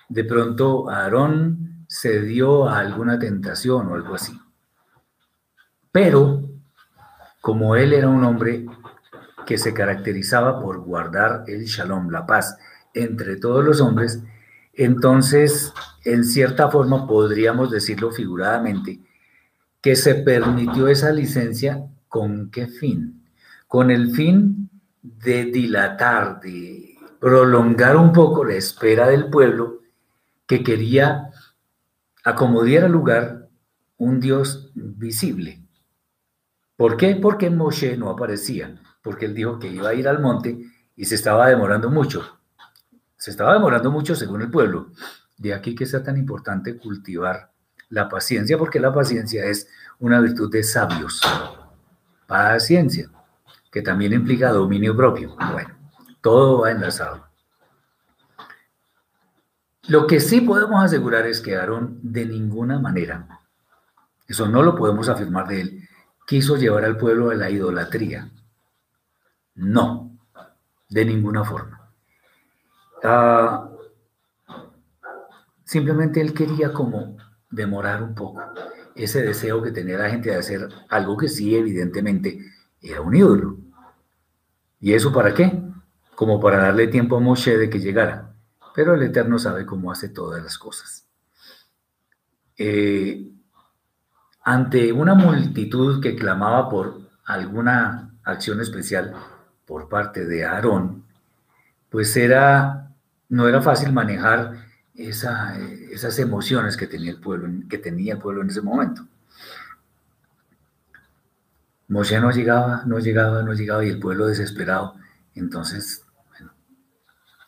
de pronto Aarón cedió a alguna tentación o algo así. Pero como él era un hombre que se caracterizaba por guardar el shalom, la paz, entre todos los hombres, entonces, en cierta forma, podríamos decirlo figuradamente, que se permitió esa licencia con qué fin? Con el fin de dilatar, de prolongar un poco la espera del pueblo que quería acomodar al lugar un Dios visible. ¿Por qué? Porque Moshe no aparecía, porque él dijo que iba a ir al monte y se estaba demorando mucho. Se estaba demorando mucho según el pueblo. De aquí que sea tan importante cultivar la paciencia, porque la paciencia es una virtud de sabios. Paciencia, que también implica dominio propio. Bueno, todo va enlazado. Lo que sí podemos asegurar es que Aarón de ninguna manera, eso no lo podemos afirmar de él, quiso llevar al pueblo a la idolatría. No, de ninguna forma. Ah, simplemente él quería como demorar un poco ese deseo que tenía la gente de hacer algo que sí evidentemente era un ídolo. ¿Y eso para qué? Como para darle tiempo a Moshe de que llegara. Pero el Eterno sabe cómo hace todas las cosas. Eh, ante una multitud que clamaba por alguna acción especial por parte de Aarón, pues era, no era fácil manejar esas emociones que tenía el pueblo, que tenía el pueblo en ese momento. Moshe no llegaba, no llegaba, no llegaba y el pueblo desesperado. Entonces,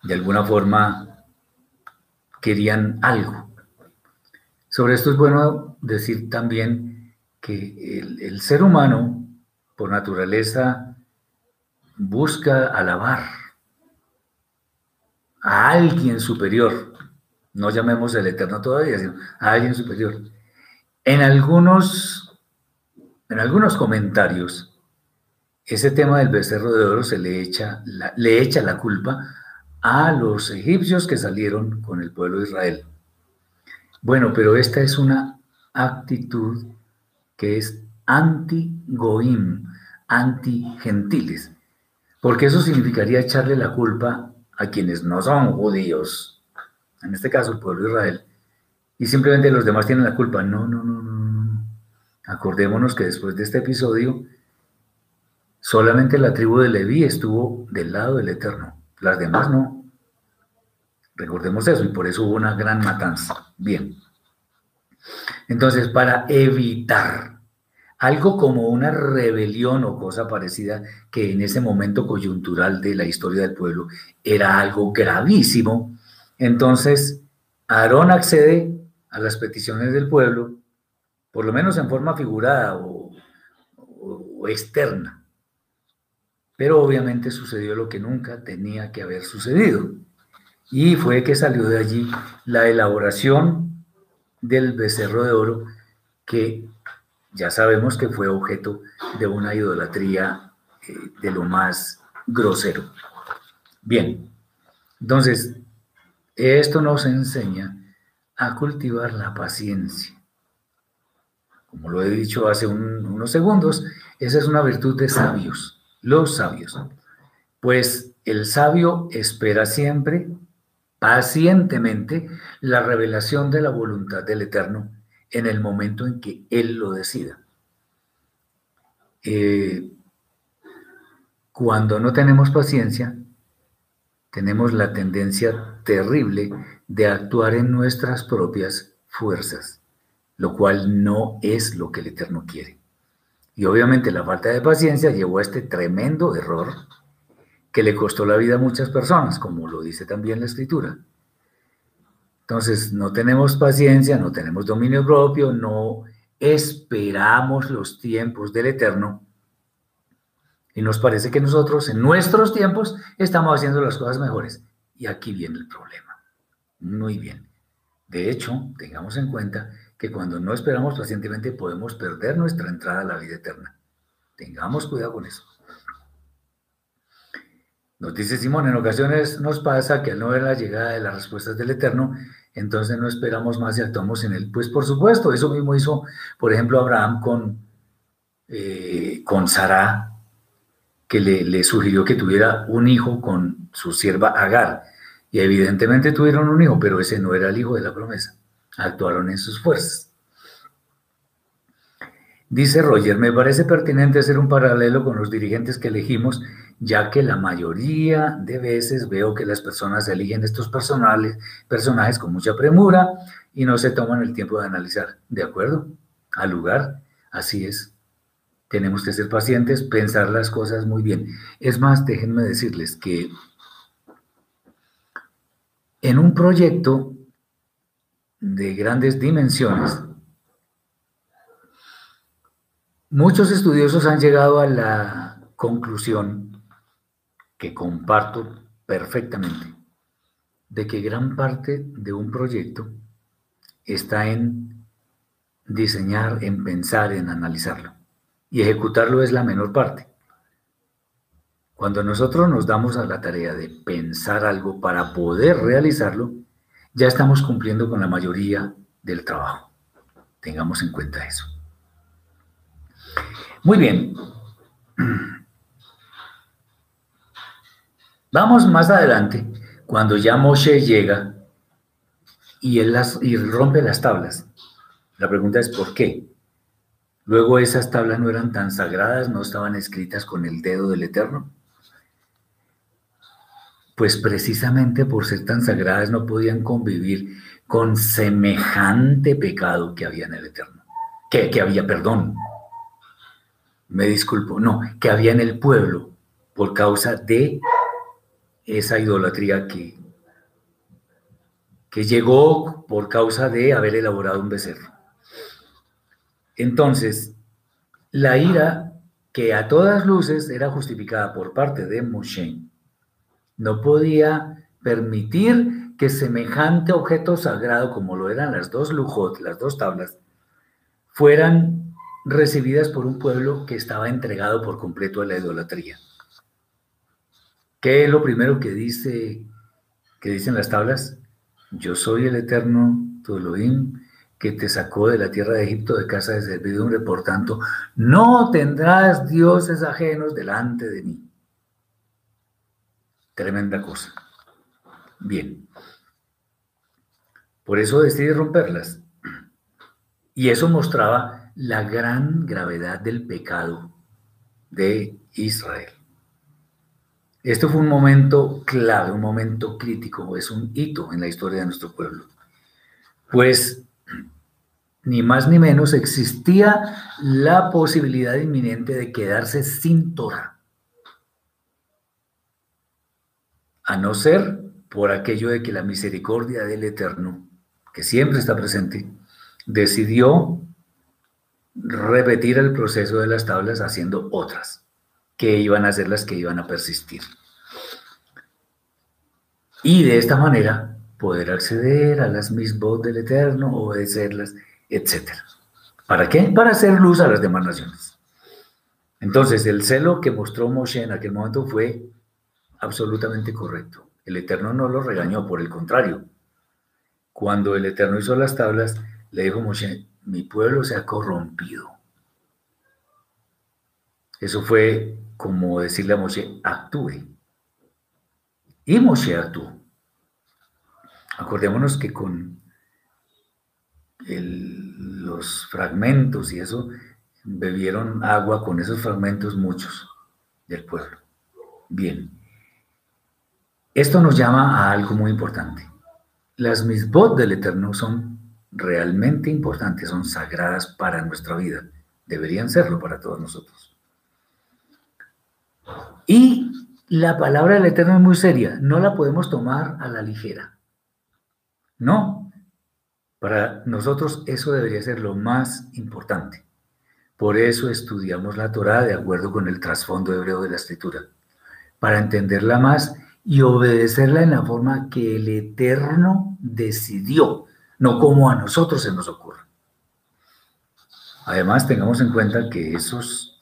de alguna forma querían algo. Sobre esto es bueno decir también que el, ser humano, por naturaleza, busca alabar a alguien superior. No llamemos el eterno todavía, sino a alguien superior. En algunos, en algunos comentarios, ese tema del becerro de oro se le echa, le echa la culpa a los egipcios que salieron con el pueblo de Israel. Bueno, pero esta es una actitud que es anti-goim, anti-gentiles, porque eso significaría echarle la culpa a quienes no son judíos, en este caso el pueblo de Israel, y simplemente los demás tienen la culpa. No, no, no, no, no. Acordémonos que después de este episodio, solamente la tribu de Leví estuvo del lado del Eterno, las demás no. Recordemos eso y por eso hubo una gran matanza. Bien. Entonces, para evitar algo como una rebelión o cosa parecida que en ese momento coyuntural de la historia del pueblo era algo gravísimo, entonces Aarón accede a las peticiones del pueblo, por lo menos en forma figurada o, externa. Pero obviamente sucedió lo que nunca tenía que haber sucedido. Y fue que salió de allí la elaboración del becerro de oro, que ya sabemos que fue objeto de una idolatría eh, de lo más grosero. Bien, entonces, esto nos enseña a cultivar la paciencia. Como lo he dicho hace unos segundos, esa es una virtud de sabios, los sabios. Pues el sabio espera siempre pacientemente la revelación de la voluntad del Eterno en el momento en que Él lo decida. Eh, cuando no tenemos paciencia, tenemos la tendencia terrible de actuar en nuestras propias fuerzas, lo cual no es lo que el Eterno quiere. Y obviamente la falta de paciencia llevó a este tremendo error que le costó la vida a muchas personas, como lo dice también la escritura. Entonces, no tenemos paciencia, no tenemos dominio propio, no esperamos los tiempos del Eterno. Y nos parece que nosotros en nuestros tiempos estamos haciendo las cosas mejores. Y aquí viene el problema. Muy bien. De hecho, tengamos en cuenta que cuando no esperamos pacientemente podemos perder nuestra entrada a la vida eterna. Tengamos cuidado con eso. Nos dice Simón, en ocasiones nos pasa que al no ver la llegada de las respuestas del Eterno, entonces no esperamos más y actuamos en él. Pues por supuesto, eso mismo hizo, por ejemplo, Abraham con, eh, con Sara, que le, le, sugirió que tuviera un hijo con su sierva Agar. Y evidentemente tuvieron un hijo, pero ese no era el hijo de la promesa actuaron en sus fuerzas. Dice Roger, me parece pertinente hacer un paralelo con los dirigentes que elegimos, ya que la mayoría de veces veo que las personas eligen estos personajes, personajes con mucha premura y no se toman el tiempo de analizar. ¿De acuerdo? Al lugar, así es. Tenemos que ser pacientes, pensar las cosas muy bien. Es más, déjenme decirles que en un proyecto de grandes dimensiones, muchos estudiosos han llegado a la conclusión que comparto perfectamente, de que gran parte de un proyecto está en diseñar, en pensar, en analizarlo. Y ejecutarlo es la menor parte. Cuando nosotros nos damos a la tarea de pensar algo para poder realizarlo, ya estamos cumpliendo con la mayoría del trabajo. Tengamos en cuenta eso. Muy bien. Vamos más adelante, cuando ya Moshe llega y él las, rompe las tablas. La pregunta es ¿por qué? Luego esas tablas no eran tan sagradas, no estaban escritas con el dedo del Eterno. Pues precisamente por ser tan sagradas no podían convivir con semejante pecado que había en el Eterno. Que había, perdón, me disculpo, no, que había en el pueblo por causa de esa idolatría que, que llegó por causa de haber elaborado un becerro. Entonces, la ira que a todas luces era justificada por parte de Moshe, no podía permitir que semejante objeto sagrado como lo eran las dos lujot, las dos tablas, fueran recibidas por un pueblo que estaba entregado por completo a la idolatría. ¿Qué es lo primero que dice que dicen las tablas? Yo soy el eterno tu Elohim que te sacó de la tierra de Egipto de casa de servidumbre, por tanto, no tendrás dioses ajenos delante de mí. Tremenda cosa. Bien. Por eso decidí romperlas. Y eso mostraba la gran gravedad del pecado de Israel. Esto fue un momento clave, un momento crítico, es un hito en la historia de nuestro pueblo. Pues ni más ni menos existía la posibilidad inminente de quedarse sin Torah. a no ser por aquello de que la misericordia del Eterno, que siempre está presente, decidió repetir el proceso de las tablas haciendo otras, que iban a ser las que iban a persistir. Y de esta manera poder acceder a las misbos del Eterno, obedecerlas, etc. ¿Para qué? Para hacer luz a las demás naciones. Entonces, el celo que mostró Moshe en aquel momento fue absolutamente correcto. El Eterno no lo regañó, por el contrario. Cuando el Eterno hizo las tablas, le dijo Moshe, mi pueblo se ha corrompido. Eso fue como decirle a Moshe, actúe. Y Moshe actuó. Acordémonos que con los fragmentos y eso, bebieron agua con esos fragmentos muchos del pueblo. Bien. Esto nos llama a algo muy importante. Las misbot del Eterno son realmente importantes, son sagradas para nuestra vida, deberían serlo para todos nosotros. Y la palabra del Eterno es muy seria, no la podemos tomar a la ligera. No, para nosotros eso debería ser lo más importante. Por eso estudiamos la Torah de acuerdo con el trasfondo hebreo de la escritura, para entenderla más y obedecerla en la forma que el Eterno decidió, no como a nosotros se nos ocurre. Además, tengamos en cuenta que esos,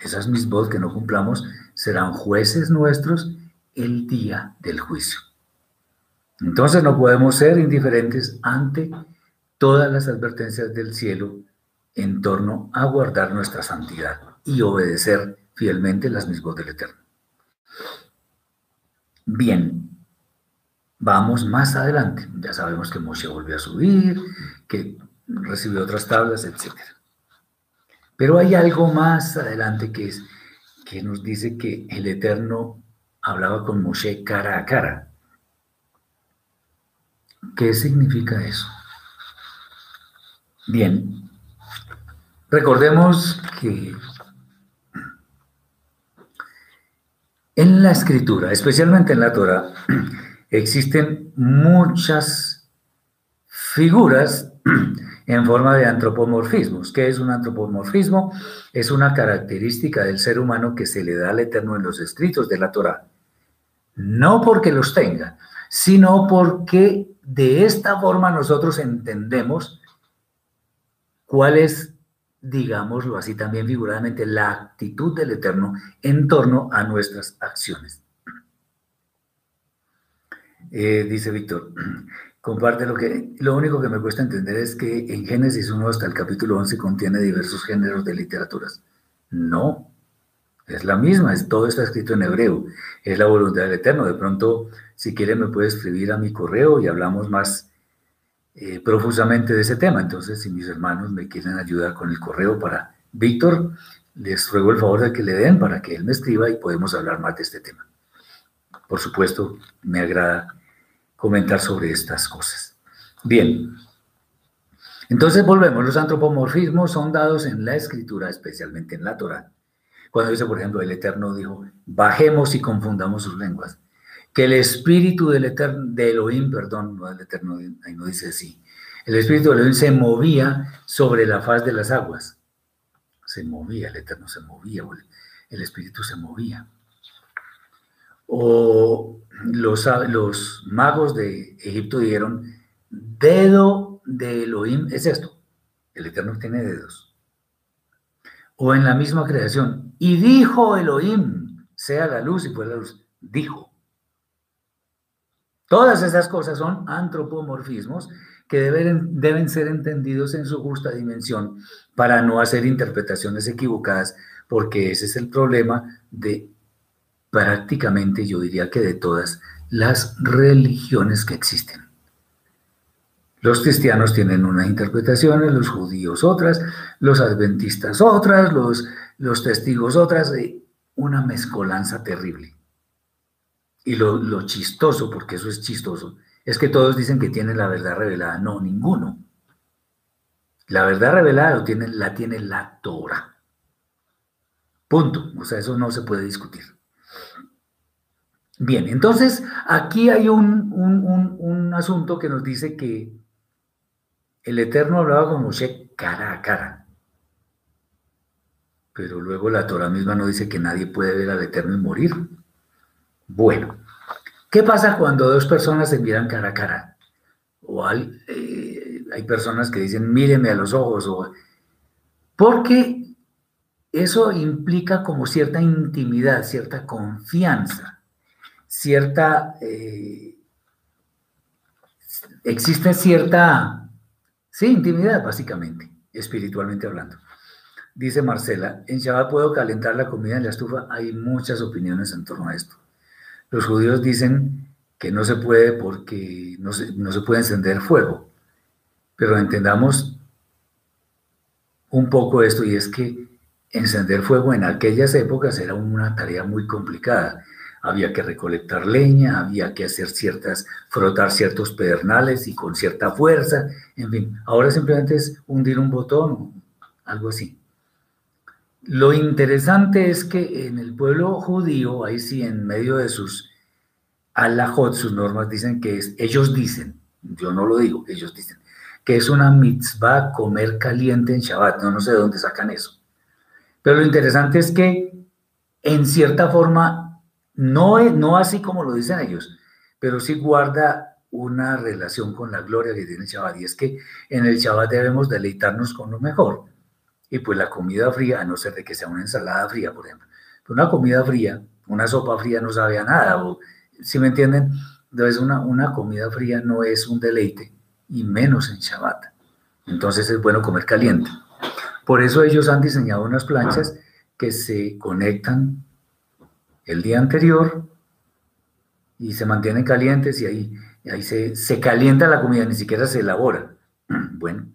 esas misbos que no cumplamos serán jueces nuestros el día del juicio. Entonces no podemos ser indiferentes ante todas las advertencias del cielo en torno a guardar nuestra santidad y obedecer fielmente las mismas del Eterno. Bien, vamos más adelante. Ya sabemos que Moshe volvió a subir, que recibió otras tablas, etc. Pero hay algo más adelante que, es, que nos dice que el Eterno hablaba con Moshe cara a cara. ¿Qué significa eso? Bien, recordemos que en la escritura, especialmente en la Torah, existen muchas figuras en forma de antropomorfismos. ¿Qué es un antropomorfismo? Es una característica del ser humano que se le da al Eterno en los escritos de la Torah. No porque los tenga, sino porque de esta forma nosotros entendemos cuál es, digámoslo así también figuradamente, la actitud del Eterno en torno a nuestras acciones. Eh, dice Víctor, comparte lo que, lo único que me cuesta entender es que en Génesis 1 hasta el capítulo 11 contiene diversos géneros de literaturas. No, es la misma, es, todo está escrito en hebreo, es la voluntad del Eterno. De pronto, si quiere, me puede escribir a mi correo y hablamos más eh, profusamente de ese tema. Entonces, si mis hermanos me quieren ayudar con el correo para Víctor, les ruego el favor de que le den para que él me escriba y podemos hablar más de este tema. Por supuesto, me agrada comentar sobre estas cosas. Bien, entonces volvemos. Los antropomorfismos son dados en la escritura, especialmente en la Torah cuando dice, por ejemplo, el Eterno dijo, bajemos y confundamos sus lenguas. Que el espíritu del Eterno, de Elohim, perdón, no del Eterno, ahí no dice así. El espíritu de Elohim se movía sobre la faz de las aguas. Se movía, el Eterno se movía, el espíritu se movía. O los, magos de Egipto dijeron, dedo de Elohim es esto. El Eterno tiene dedos o en la misma creación. Y dijo Elohim, sea la luz y fue la luz. Dijo. Todas esas cosas son antropomorfismos que deben, deben ser entendidos en su justa dimensión para no hacer interpretaciones equivocadas, porque ese es el problema de prácticamente, yo diría que de todas las religiones que existen. Los cristianos tienen unas interpretaciones, los judíos otras, los adventistas otras, los, los testigos otras, una mezcolanza terrible. Y lo, lo, chistoso, porque eso es chistoso, es que todos dicen que tienen la verdad revelada. No, ninguno. La verdad revelada tiene, la tiene la Torah. Punto. O sea, eso no se puede discutir. Bien, entonces aquí hay un, un, un asunto que nos dice que el Eterno hablaba con Moshe cara a cara. Pero luego la Torah misma no dice que nadie puede ver al Eterno y morir. Bueno, ¿qué pasa cuando dos personas se miran cara a cara? O hay, eh, hay personas que dicen, míreme a los ojos. O, porque eso implica como cierta intimidad, cierta confianza, cierta... Eh, existe cierta Sí, intimidad, básicamente, espiritualmente hablando. Dice Marcela, en Shabbat puedo calentar la comida en la estufa. Hay muchas opiniones en torno a esto. Los judíos dicen que no se puede porque no se, no se puede encender fuego. Pero entendamos un poco esto y es que encender fuego en aquellas épocas era una tarea muy complicada había que recolectar leña, había que hacer ciertas, frotar ciertos pedernales y con cierta fuerza, en fin, ahora simplemente es hundir un botón, algo así. Lo interesante es que en el pueblo judío, ahí sí, en medio de sus alajot, sus normas, dicen que es, ellos dicen, yo no lo digo, ellos dicen, que es una mitzvah comer caliente en Shabbat. No, no sé de dónde sacan eso. Pero lo interesante es que, en cierta forma, no, no así como lo dicen ellos, pero sí guarda una relación con la gloria que tiene el Shabbat. Y es que en el Shabbat debemos deleitarnos con lo mejor. Y pues la comida fría, a no ser de que sea una ensalada fría, por ejemplo. una comida fría, una sopa fría no sabe a nada. si me entienden? Entonces una, una comida fría no es un deleite, y menos en Shabbat. Entonces es bueno comer caliente. Por eso ellos han diseñado unas planchas que se conectan el día anterior y se mantienen calientes y ahí, ahí se, se calienta la comida, ni siquiera se elabora. Bueno,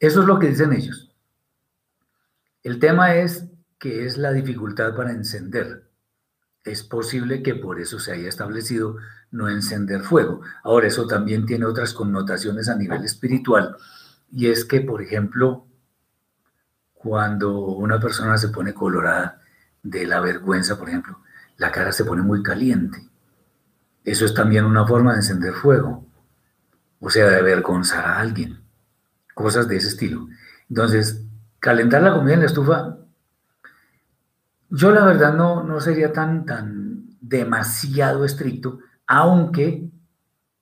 eso es lo que dicen ellos. El tema es que es la dificultad para encender. Es posible que por eso se haya establecido no encender fuego. Ahora, eso también tiene otras connotaciones a nivel espiritual, y es que, por ejemplo, cuando una persona se pone colorada de la vergüenza, por ejemplo, la cara se pone muy caliente. Eso es también una forma de encender fuego, o sea, de avergonzar a alguien, cosas de ese estilo. Entonces, calentar la comida en la estufa, yo la verdad no, no sería tan, tan demasiado estricto, aunque,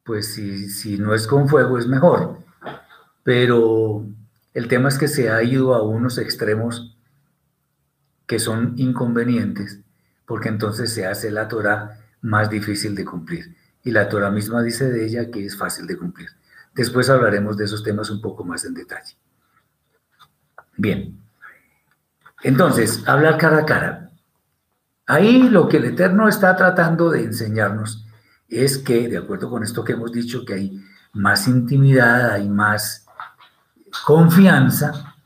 pues si, si no es con fuego es mejor. Pero el tema es que se ha ido a unos extremos que son inconvenientes, porque entonces se hace la Torah más difícil de cumplir. Y la Torah misma dice de ella que es fácil de cumplir. Después hablaremos de esos temas un poco más en detalle. Bien. Entonces, hablar cara a cara. Ahí lo que el Eterno está tratando de enseñarnos es que, de acuerdo con esto que hemos dicho, que hay más intimidad, hay más confianza,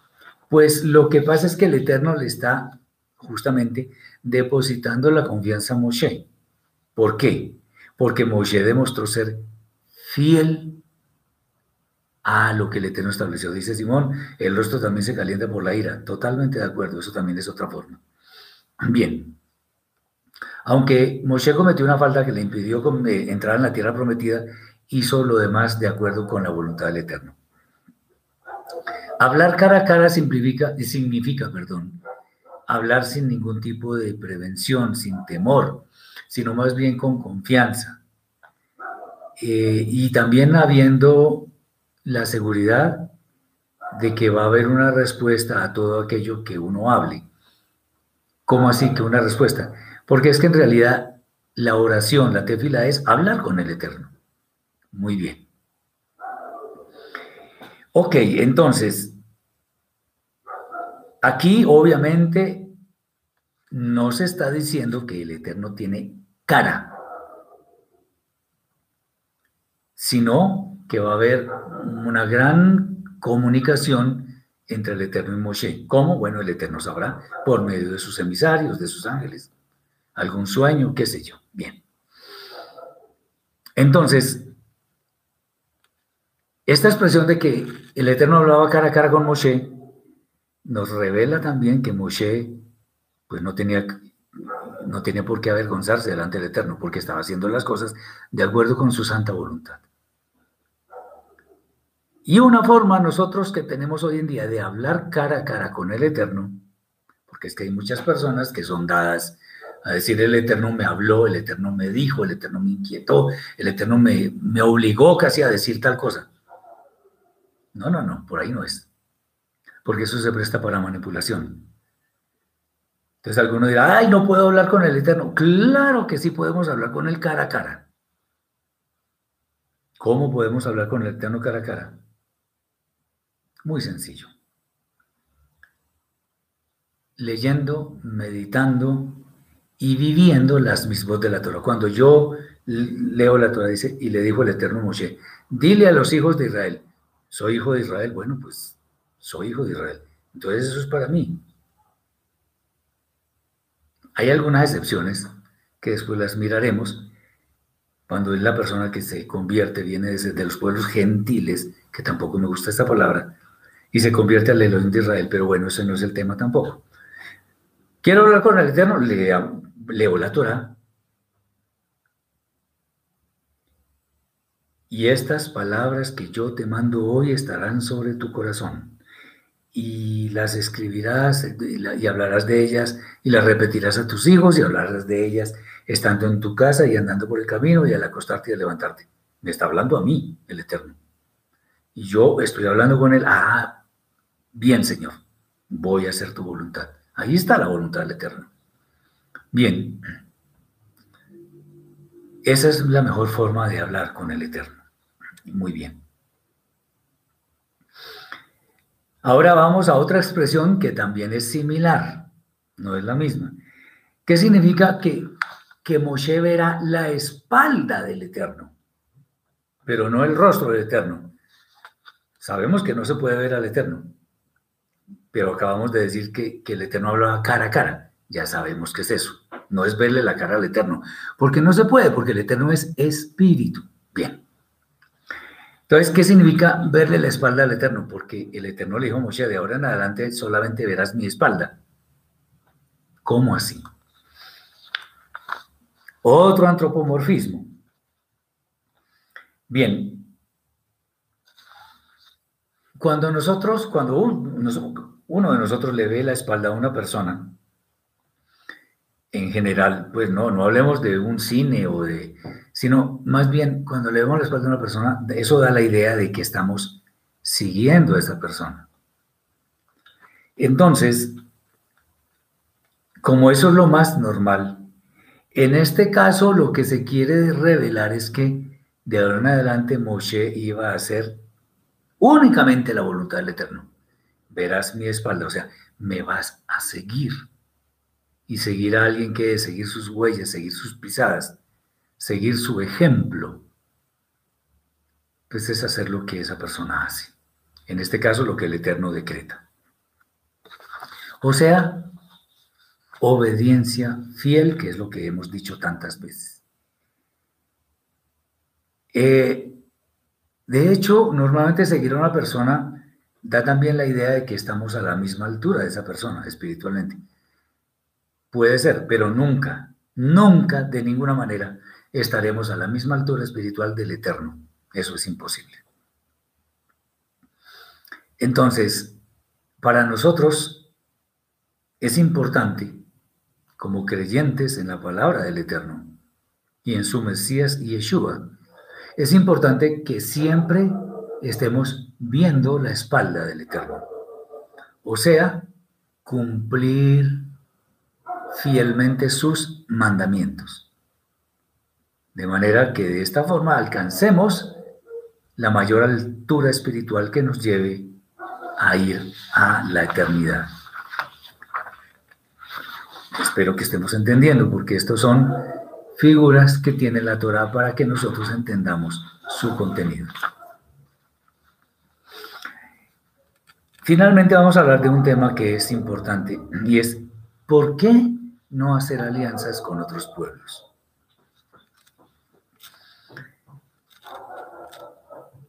pues lo que pasa es que el Eterno le está justamente depositando la confianza a Moshe. ¿Por qué? Porque Moshe demostró ser fiel a lo que el Eterno estableció. Dice Simón, el rostro también se calienta por la ira. Totalmente de acuerdo, eso también es otra forma. Bien. Aunque Moshe cometió una falta que le impidió eh, entrar en la tierra prometida, hizo lo demás de acuerdo con la voluntad del Eterno. Hablar cara a cara significa, significa perdón, hablar sin ningún tipo de prevención, sin temor, sino más bien con confianza. Eh, y también habiendo la seguridad de que va a haber una respuesta a todo aquello que uno hable. ¿Cómo así que una respuesta? Porque es que en realidad la oración, la tefila es hablar con el Eterno. Muy bien. Ok, entonces, aquí obviamente no se está diciendo que el Eterno tiene cara, sino que va a haber una gran comunicación entre el Eterno y Moshe. ¿Cómo? Bueno, el Eterno sabrá por medio de sus emisarios, de sus ángeles. Algún sueño, qué sé yo. Bien. Entonces, esta expresión de que el Eterno hablaba cara a cara con Moshe nos revela también que Moshe pues no tenía, no tenía por qué avergonzarse delante del Eterno, porque estaba haciendo las cosas de acuerdo con su santa voluntad. Y una forma nosotros que tenemos hoy en día de hablar cara a cara con el Eterno, porque es que hay muchas personas que son dadas a decir el Eterno me habló, el Eterno me dijo, el Eterno me inquietó, el Eterno me, me obligó casi a decir tal cosa. No, no, no, por ahí no es. Porque eso se presta para manipulación. Entonces alguno dirá, ay, no puedo hablar con el Eterno. Claro que sí podemos hablar con él cara a cara. ¿Cómo podemos hablar con el Eterno cara a cara? Muy sencillo. Leyendo, meditando y viviendo las mismas de la Torah. Cuando yo leo la Torah, dice, y le dijo el eterno Moshe, dile a los hijos de Israel, soy hijo de Israel, bueno, pues soy hijo de Israel. Entonces eso es para mí. Hay algunas excepciones que después las miraremos, cuando es la persona que se convierte, viene de los pueblos gentiles, que tampoco me gusta esta palabra, y se convierte al Elohim de Israel, pero bueno, ese no es el tema tampoco. Quiero hablar con el Eterno, leo, leo la Torah. Y estas palabras que yo te mando hoy estarán sobre tu corazón. Y las escribirás y hablarás de ellas y las repetirás a tus hijos y hablarás de ellas estando en tu casa y andando por el camino y al acostarte y al levantarte. Me está hablando a mí, el Eterno. Y yo estoy hablando con él. Ah, bien, Señor, voy a hacer tu voluntad. Ahí está la voluntad del Eterno. Bien, esa es la mejor forma de hablar con el Eterno. Muy bien. Ahora vamos a otra expresión que también es similar, no es la misma. ¿Qué significa que, que Moshe verá la espalda del Eterno, pero no el rostro del Eterno? Sabemos que no se puede ver al Eterno, pero acabamos de decir que, el Eterno habla cara a cara. Ya sabemos qué es eso. No es verle la cara al Eterno, porque no se puede, porque el Eterno es espíritu. Bien. Entonces, ¿qué significa verle la espalda al Eterno? Porque el Eterno le dijo a Moshe, de ahora en adelante solamente verás mi espalda. ¿Cómo así? Otro antropomorfismo. Bien, cuando nosotros, cuando uno de nosotros le ve la espalda a una persona, en general, pues no, no hablemos de un cine o de, sino más bien cuando le vemos la espalda a una persona, eso da la idea de que estamos siguiendo a esa persona. Entonces, como eso es lo más normal, en este caso lo que se quiere revelar es que de ahora en adelante Moshe iba a hacer únicamente la voluntad del Eterno verás mi espalda, o sea, me vas a seguir. Y seguir a alguien que seguir sus huellas, seguir sus pisadas, seguir su ejemplo, pues es hacer lo que esa persona hace. En este caso, lo que el Eterno decreta. O sea, obediencia fiel, que es lo que hemos dicho tantas veces. Eh, de hecho, normalmente seguir a una persona da también la idea de que estamos a la misma altura de esa persona espiritualmente. Puede ser, pero nunca, nunca, de ninguna manera, estaremos a la misma altura espiritual del Eterno. Eso es imposible. Entonces, para nosotros es importante, como creyentes en la palabra del Eterno y en su Mesías y Yeshua, es importante que siempre estemos viendo la espalda del Eterno. O sea, cumplir fielmente sus mandamientos. De manera que de esta forma alcancemos la mayor altura espiritual que nos lleve a ir a la eternidad. Espero que estemos entendiendo, porque estos son figuras que tiene la Torah para que nosotros entendamos su contenido. Finalmente vamos a hablar de un tema que es importante y es ¿por qué no hacer alianzas con otros pueblos?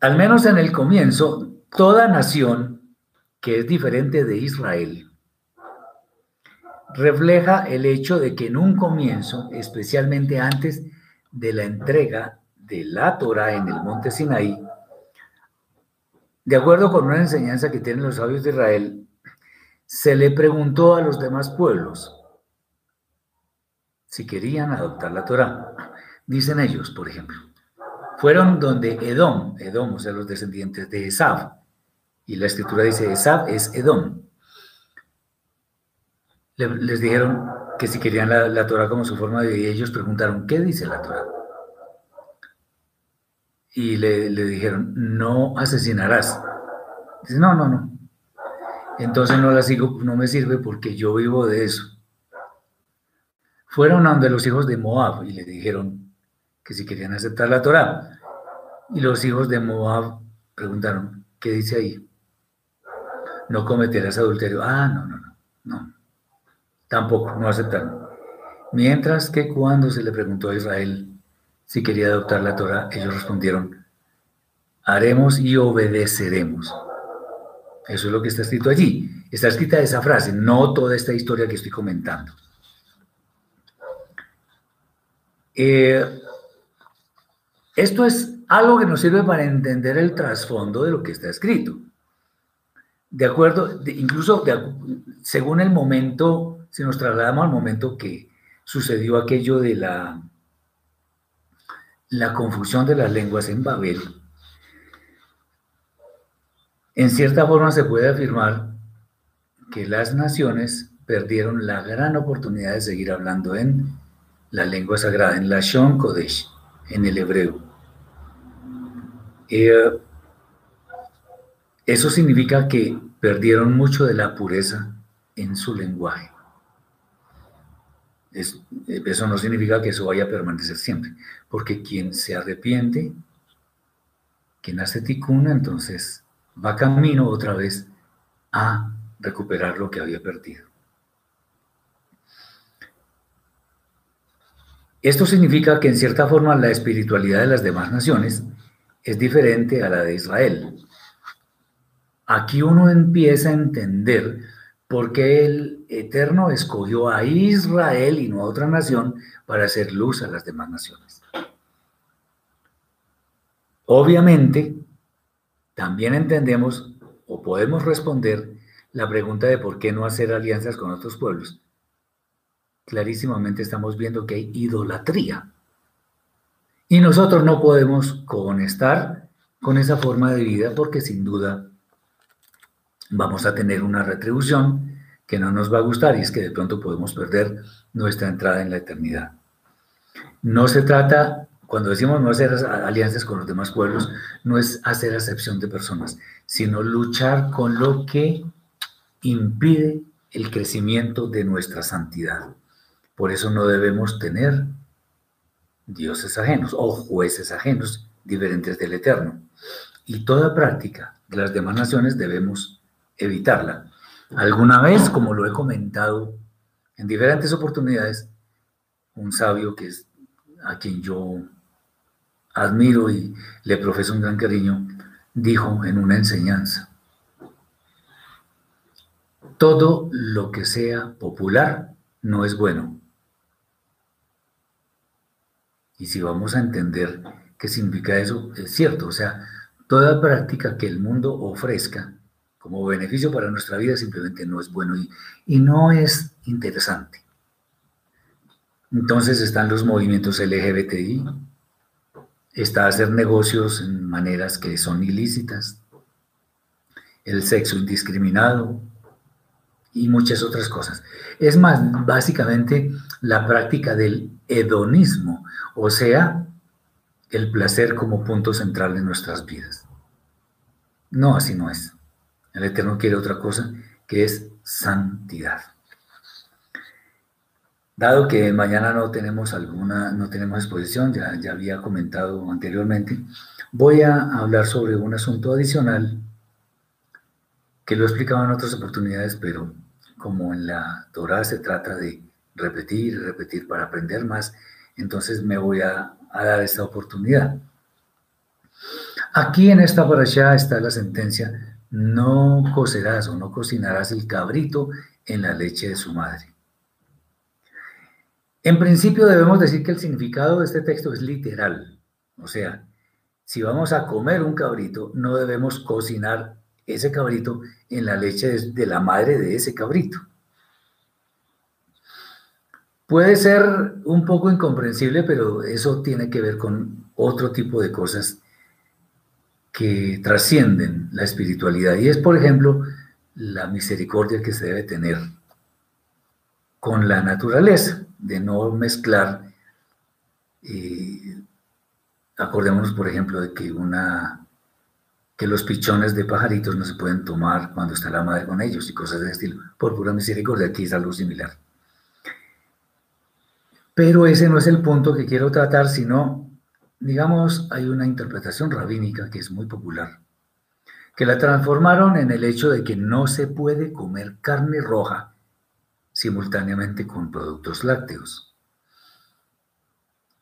Al menos en el comienzo, toda nación que es diferente de Israel refleja el hecho de que en un comienzo, especialmente antes de la entrega de la Torah en el monte Sinaí, de acuerdo con una enseñanza que tienen los sabios de Israel, se le preguntó a los demás pueblos si querían adoptar la Torah. Dicen ellos, por ejemplo, fueron donde Edom, Edom, o sea, los descendientes de Esab, y la escritura dice Esab es Edom. les dijeron que si querían la, la Torah como su forma de vida, y ellos preguntaron, ¿qué dice la Torah? y le, dijeron, no asesinarás. Dice, no, no, no. Entonces no la sigo, no me sirve porque yo vivo de eso. Fueron donde los hijos de Moab y le dijeron que si querían aceptar la Torah. Y los hijos de Moab preguntaron, ¿qué dice ahí? No cometerás adulterio. Ah, no, no, no, no. Tampoco, no aceptaron. Mientras que cuando se le preguntó a Israel, si quería adoptar la Torah, ellos respondieron, haremos y obedeceremos. Eso es lo que está escrito allí. Está escrita esa frase, no toda esta historia que estoy comentando. Eh, esto es algo que nos sirve para entender el trasfondo de lo que está escrito. De acuerdo, incluso según el momento, si nos trasladamos al momento que sucedió aquello de la, la confusión de las lenguas en Babel, en cierta forma se puede afirmar que las naciones perdieron la gran oportunidad de seguir hablando en la lengua sagrada, en la Shon Kodesh, en el hebreo. Eh, eso significa que perdieron mucho de la pureza en su lenguaje. eso no significa que eso vaya a permanecer siempre, porque quien se arrepiente, quien hace ticuna, entonces va camino otra vez a recuperar lo que había perdido. Esto significa que en cierta forma la espiritualidad de las demás naciones es diferente a la de Israel. Aquí uno empieza a entender por qué el Eterno escogió a Israel y no a otra nación para hacer luz a las demás naciones. Obviamente, también entendemos o podemos responder la pregunta de por qué no hacer alianzas con otros pueblos. Clarísimamente estamos viendo que hay idolatría. Y nosotros no podemos conectar con esa forma de vida porque sin duda vamos a tener una retribución que no nos va a gustar y es que de pronto podemos perder nuestra entrada en la eternidad. No se trata cuando decimos no hacer alianzas con los demás pueblos, no es hacer acepción de personas, sino luchar con lo que impide el crecimiento de nuestra santidad. Por eso no debemos tener dioses ajenos o jueces ajenos diferentes del Eterno. Y toda práctica de las demás naciones debemos evitarla. Alguna vez, como lo he comentado en diferentes oportunidades, un sabio que es a quien yo admiro y le profeso un gran cariño, dijo en una enseñanza, todo lo que sea popular no es bueno. Y si vamos a entender qué significa eso, es cierto, o sea, toda práctica que el mundo ofrezca como beneficio para nuestra vida simplemente no es bueno y, y no es interesante. Entonces están los movimientos LGBTI, está hacer negocios en maneras que son ilícitas, el sexo indiscriminado y muchas otras cosas. Es más, básicamente la práctica del hedonismo, o sea, el placer como punto central de nuestras vidas. No, así no es. El Eterno quiere otra cosa, que es santidad. Dado que mañana no tenemos alguna, no tenemos exposición, ya, ya había comentado anteriormente, voy a hablar sobre un asunto adicional que lo he explicado en otras oportunidades, pero como en la Torah se trata de repetir repetir para aprender más, entonces me voy a, a dar esta oportunidad. Aquí en esta parasha está la sentencia, no cocerás o no cocinarás el cabrito en la leche de su madre. En principio debemos decir que el significado de este texto es literal. O sea, si vamos a comer un cabrito, no debemos cocinar ese cabrito en la leche de la madre de ese cabrito. Puede ser un poco incomprensible, pero eso tiene que ver con otro tipo de cosas que trascienden la espiritualidad. Y es, por ejemplo, la misericordia que se debe tener con la naturaleza de no mezclar. Eh, acordémonos, por ejemplo, de que una que los pichones de pajaritos no se pueden tomar cuando está la madre con ellos y cosas de estilo. Por pura misericordia, aquí es algo similar. Pero ese no es el punto que quiero tratar, sino, digamos, hay una interpretación rabínica que es muy popular, que la transformaron en el hecho de que no se puede comer carne roja simultáneamente con productos lácteos.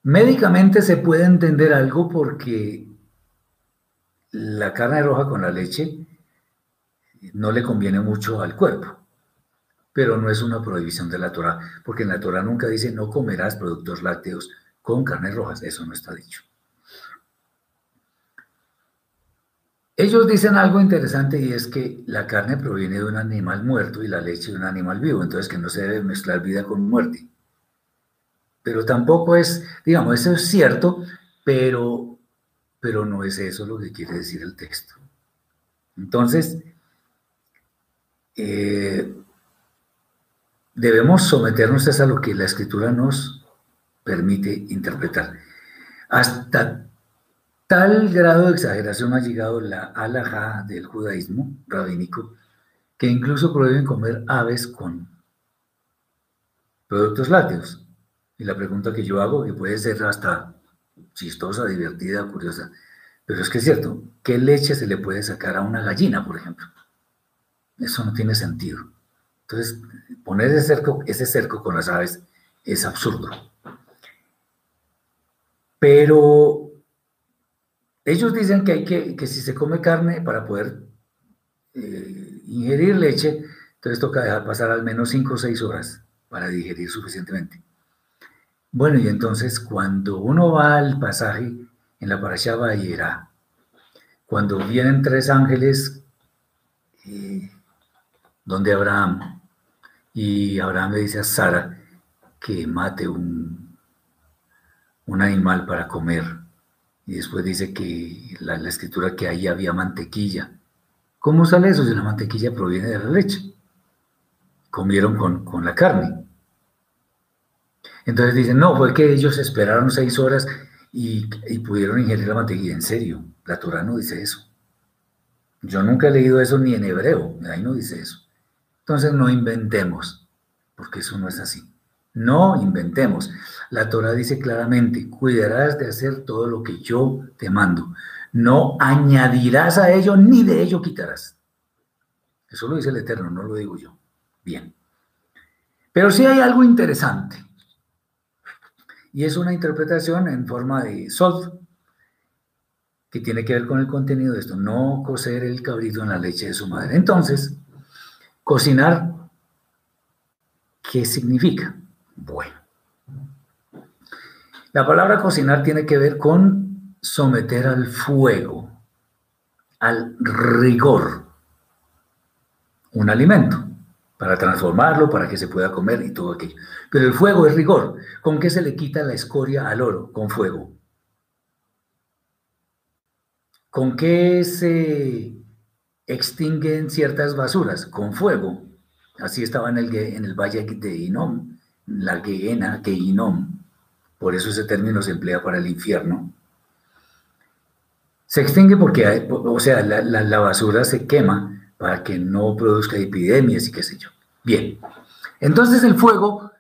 Médicamente se puede entender algo porque la carne roja con la leche no le conviene mucho al cuerpo, pero no es una prohibición de la Torah, porque en la Torah nunca dice no comerás productos lácteos con carnes rojas, eso no está dicho. Ellos dicen algo interesante y es que la carne proviene de un animal muerto y la leche de un animal vivo, entonces que no se debe mezclar vida con muerte. Pero tampoco es, digamos, eso es cierto, pero, pero no es eso lo que quiere decir el texto. Entonces, eh, debemos someternos a lo que la escritura nos permite interpretar. Hasta tal grado de exageración ha llegado la alajá del judaísmo rabínico que incluso prohíben comer aves con productos lácteos. Y la pregunta que yo hago, que puede ser hasta chistosa, divertida, curiosa, pero es que es cierto, ¿qué leche se le puede sacar a una gallina, por ejemplo? Eso no tiene sentido. Entonces, poner ese cerco, con las aves es absurdo. Pero ellos dicen que hay que, que si se come carne para poder eh, ingerir leche, entonces toca dejar pasar al menos 5 o 6 horas para digerir suficientemente. Bueno, y entonces cuando uno va al pasaje en la Parashá Bayera, cuando vienen tres ángeles eh, donde Abraham, y Abraham le dice a Sara que mate un, un animal para comer. Y después dice que la, escritura que ahí había mantequilla. ¿Cómo sale eso si la mantequilla proviene de la leche? Comieron con, con la carne. Entonces dicen, no, fue que ellos esperaron seis horas y, pudieron ingerir la mantequilla. En serio, la Torah no dice eso. Yo nunca he leído eso ni en hebreo, ahí no dice eso. Entonces no inventemos, porque eso no es así. No inventemos. La Torah dice claramente, cuidarás de hacer todo lo que yo te mando. No añadirás a ello ni de ello quitarás. Eso lo dice el Eterno, no lo digo yo. Bien. Pero sí hay algo interesante. Y es una interpretación en forma de sod, que tiene que ver con el contenido de esto. No cocer el cabrito en la leche de su madre. Entonces, Cocinar, ¿qué significa? Bueno, la palabra cocinar tiene que ver con someter al fuego, al rigor, un alimento, para transformarlo, para que se pueda comer y todo aquello. Pero el fuego es rigor. ¿Con qué se le quita la escoria al oro? Con fuego. ¿Con qué se extinguen ciertas basuras con fuego. Así estaba en el, en el valle de Inom, la Geena, que Inom, por eso ese término se emplea para el infierno. Se extingue porque, o sea, la, basura se quema para que no produzca epidemias y qué sé yo. Bien, entonces el fuego,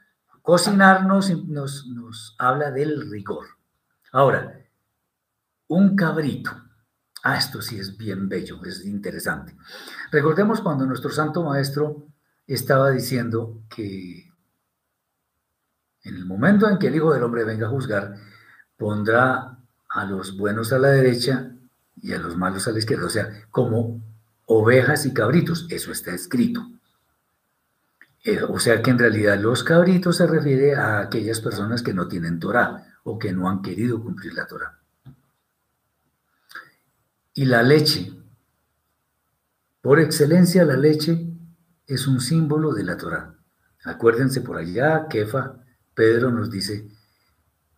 cocinarnos nos, nos habla del rigor. Ahora, un cabrito Ah, esto sí es bien bello, es interesante. Recordemos cuando nuestro santo maestro estaba diciendo que en el momento en que el Hijo del Hombre venga a juzgar, pondrá a los buenos a la derecha y a los malos a la izquierda, o sea, como ovejas y cabritos, eso está escrito. Eh, o sea que en realidad los cabritos se refiere a aquellas personas que no tienen Torah o que no han querido cumplir la Torah y la leche. Por excelencia, la leche es un símbolo de la Torah. Acuérdense por allá, Kefa, Pedro nos dice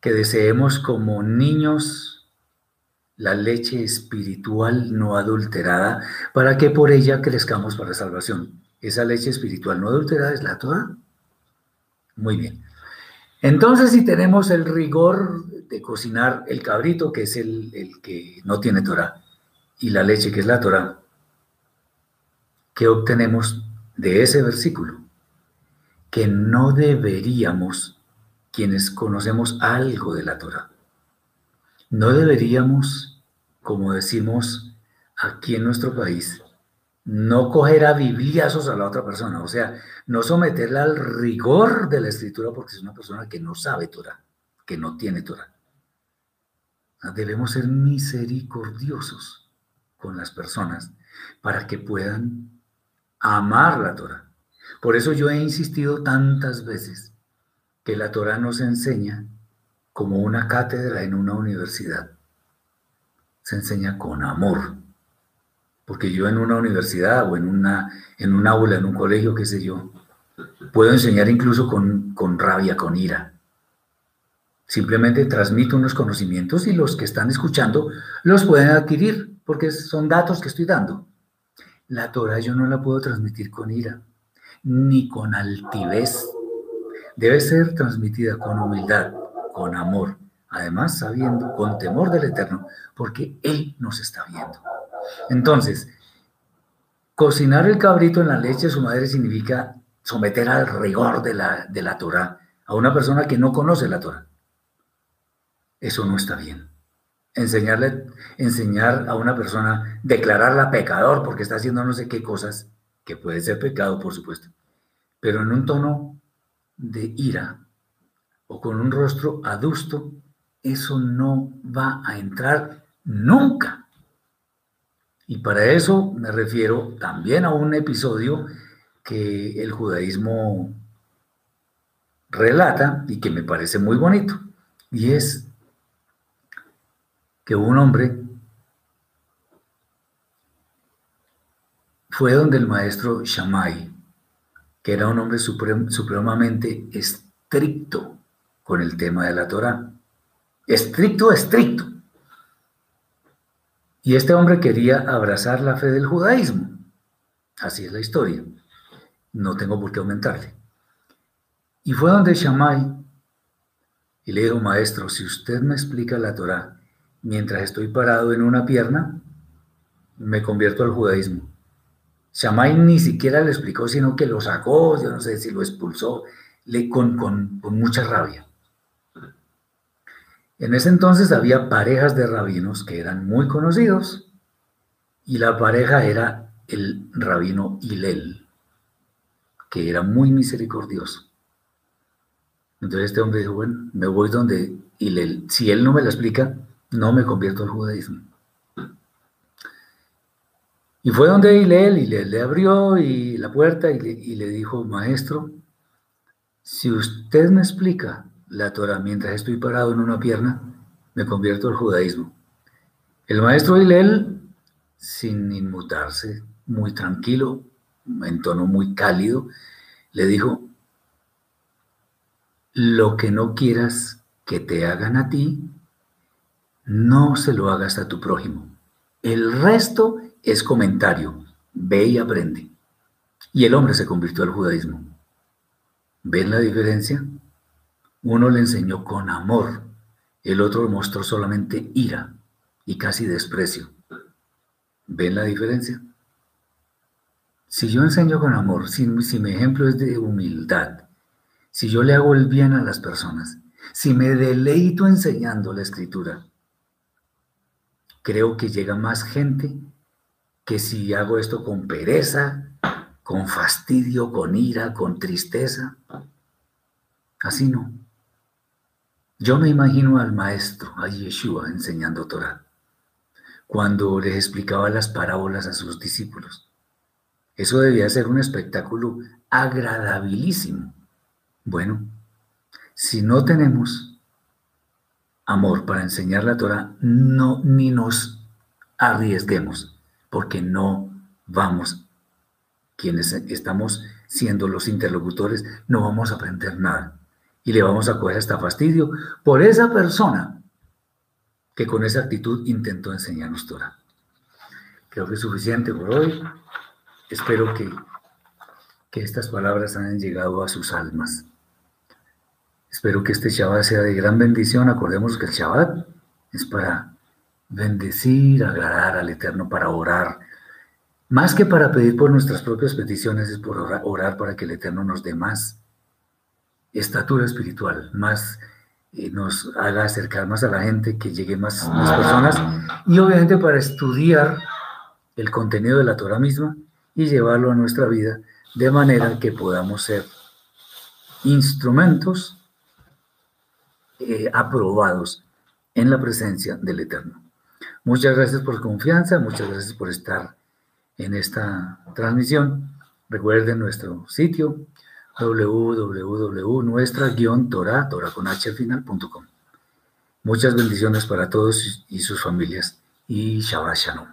que deseemos como niños la leche espiritual no adulterada para que por ella crezcamos para salvación. Esa leche espiritual no adulterada es la Torah. Muy bien. Entonces, si tenemos el rigor de cocinar el cabrito, que es el, el que no tiene Torah, y la leche, que es la Torah, ¿qué obtenemos de ese versículo? Que no deberíamos, quienes conocemos algo de la Torah, no deberíamos, como decimos aquí en nuestro país, no coger a bibliazos a la otra persona, o sea, no someterla al rigor de la escritura porque es una persona que no sabe Torah, que no tiene Torah. Debemos ser misericordiosos con las personas para que puedan amar la Torah. Por eso yo he insistido tantas veces que la Torah nos enseña como una cátedra en una universidad. Se enseña con amor. Porque yo en una universidad o en, una, en un aula, en un colegio, qué sé yo, puedo enseñar incluso con, con rabia, con ira. Simplemente transmito unos conocimientos y los que están escuchando los pueden adquirir porque son datos que estoy dando. La Torah yo no la puedo transmitir con ira ni con altivez. Debe ser transmitida con humildad, con amor, además sabiendo, con temor del Eterno, porque Él nos está viendo. Entonces, cocinar el cabrito en la leche de su madre significa someter al rigor de la, de la Torah a una persona que no conoce la Torah. Eso no está bien. Enseñarle, enseñar a una persona, declararla pecador porque está haciendo no sé qué cosas, que puede ser pecado, por supuesto, pero en un tono de ira o con un rostro adusto, eso no va a entrar nunca. Y para eso me refiero también a un episodio que el judaísmo relata y que me parece muy bonito. Y es que un hombre fue donde el maestro Shammai, que era un hombre supremamente estricto con el tema de la Torah. Estricto, estricto. Y este hombre quería abrazar la fe del judaísmo. Así es la historia. No tengo por qué aumentarle. Y fue donde Shammai y le dijo, maestro, si usted me explica la Torah mientras estoy parado en una pierna, me convierto al judaísmo. Shammai ni siquiera le explicó, sino que lo sacó, yo no sé si lo expulsó, le, con, con, con mucha rabia. En ese entonces había parejas de rabinos que eran muy conocidos y la pareja era el rabino Hilel, que era muy misericordioso. Entonces este hombre dijo, bueno, me voy donde Hilel. Si él no me lo explica, no me convierto al judaísmo. Y fue donde Hilel, y le, abrió y la puerta y le, dijo, maestro, si usted me explica la Torah mientras estoy parado en una pierna, me convierto al judaísmo. El maestro Hilel, sin inmutarse, muy tranquilo, en tono muy cálido, le dijo, lo que no quieras que te hagan a ti, no se lo hagas a tu prójimo. El resto es comentario, ve y aprende. Y el hombre se convirtió al judaísmo. ¿Ven la diferencia? Uno le enseñó con amor, el otro mostró solamente ira y casi desprecio. ¿Ven la diferencia? Si yo enseño con amor, si, mi ejemplo es de humildad, si yo le hago el bien a las personas, si me deleito enseñando la escritura, creo que llega más gente que si hago esto con pereza, con fastidio, con ira, con tristeza. Así no. Yo me imagino al maestro, a Yeshua, enseñando Torah, cuando les explicaba las parábolas a sus discípulos. Eso debía ser un espectáculo agradabilísimo. Bueno, si no tenemos amor para enseñar la Torah, no, ni nos arriesguemos porque no vamos, quienes estamos siendo los interlocutores, no vamos a aprender nada. Y le vamos a coger hasta fastidio por esa persona que con esa actitud intentó enseñarnos Torah. Creo que es suficiente por hoy. Espero que, que estas palabras hayan llegado a sus almas. Espero que este Shabbat sea de gran bendición. Acordemos que el Shabbat es para bendecir, agradar al Eterno para orar. Más que para pedir por nuestras propias peticiones, es por orar, para que el Eterno nos dé más estatura espiritual, más eh, nos haga acercar más a la gente, que llegue más, más personas, y obviamente para estudiar el contenido de la Torah misma y llevarlo a nuestra vida de manera que podamos ser instrumentos eh, aprobados en la presencia del Eterno. Muchas gracias por su confianza, muchas gracias por estar en esta transmisión. Recuerden nuestro sitio www.nuestra-torah, Muchas bendiciones para todos y sus familias y Shabbat Shalom.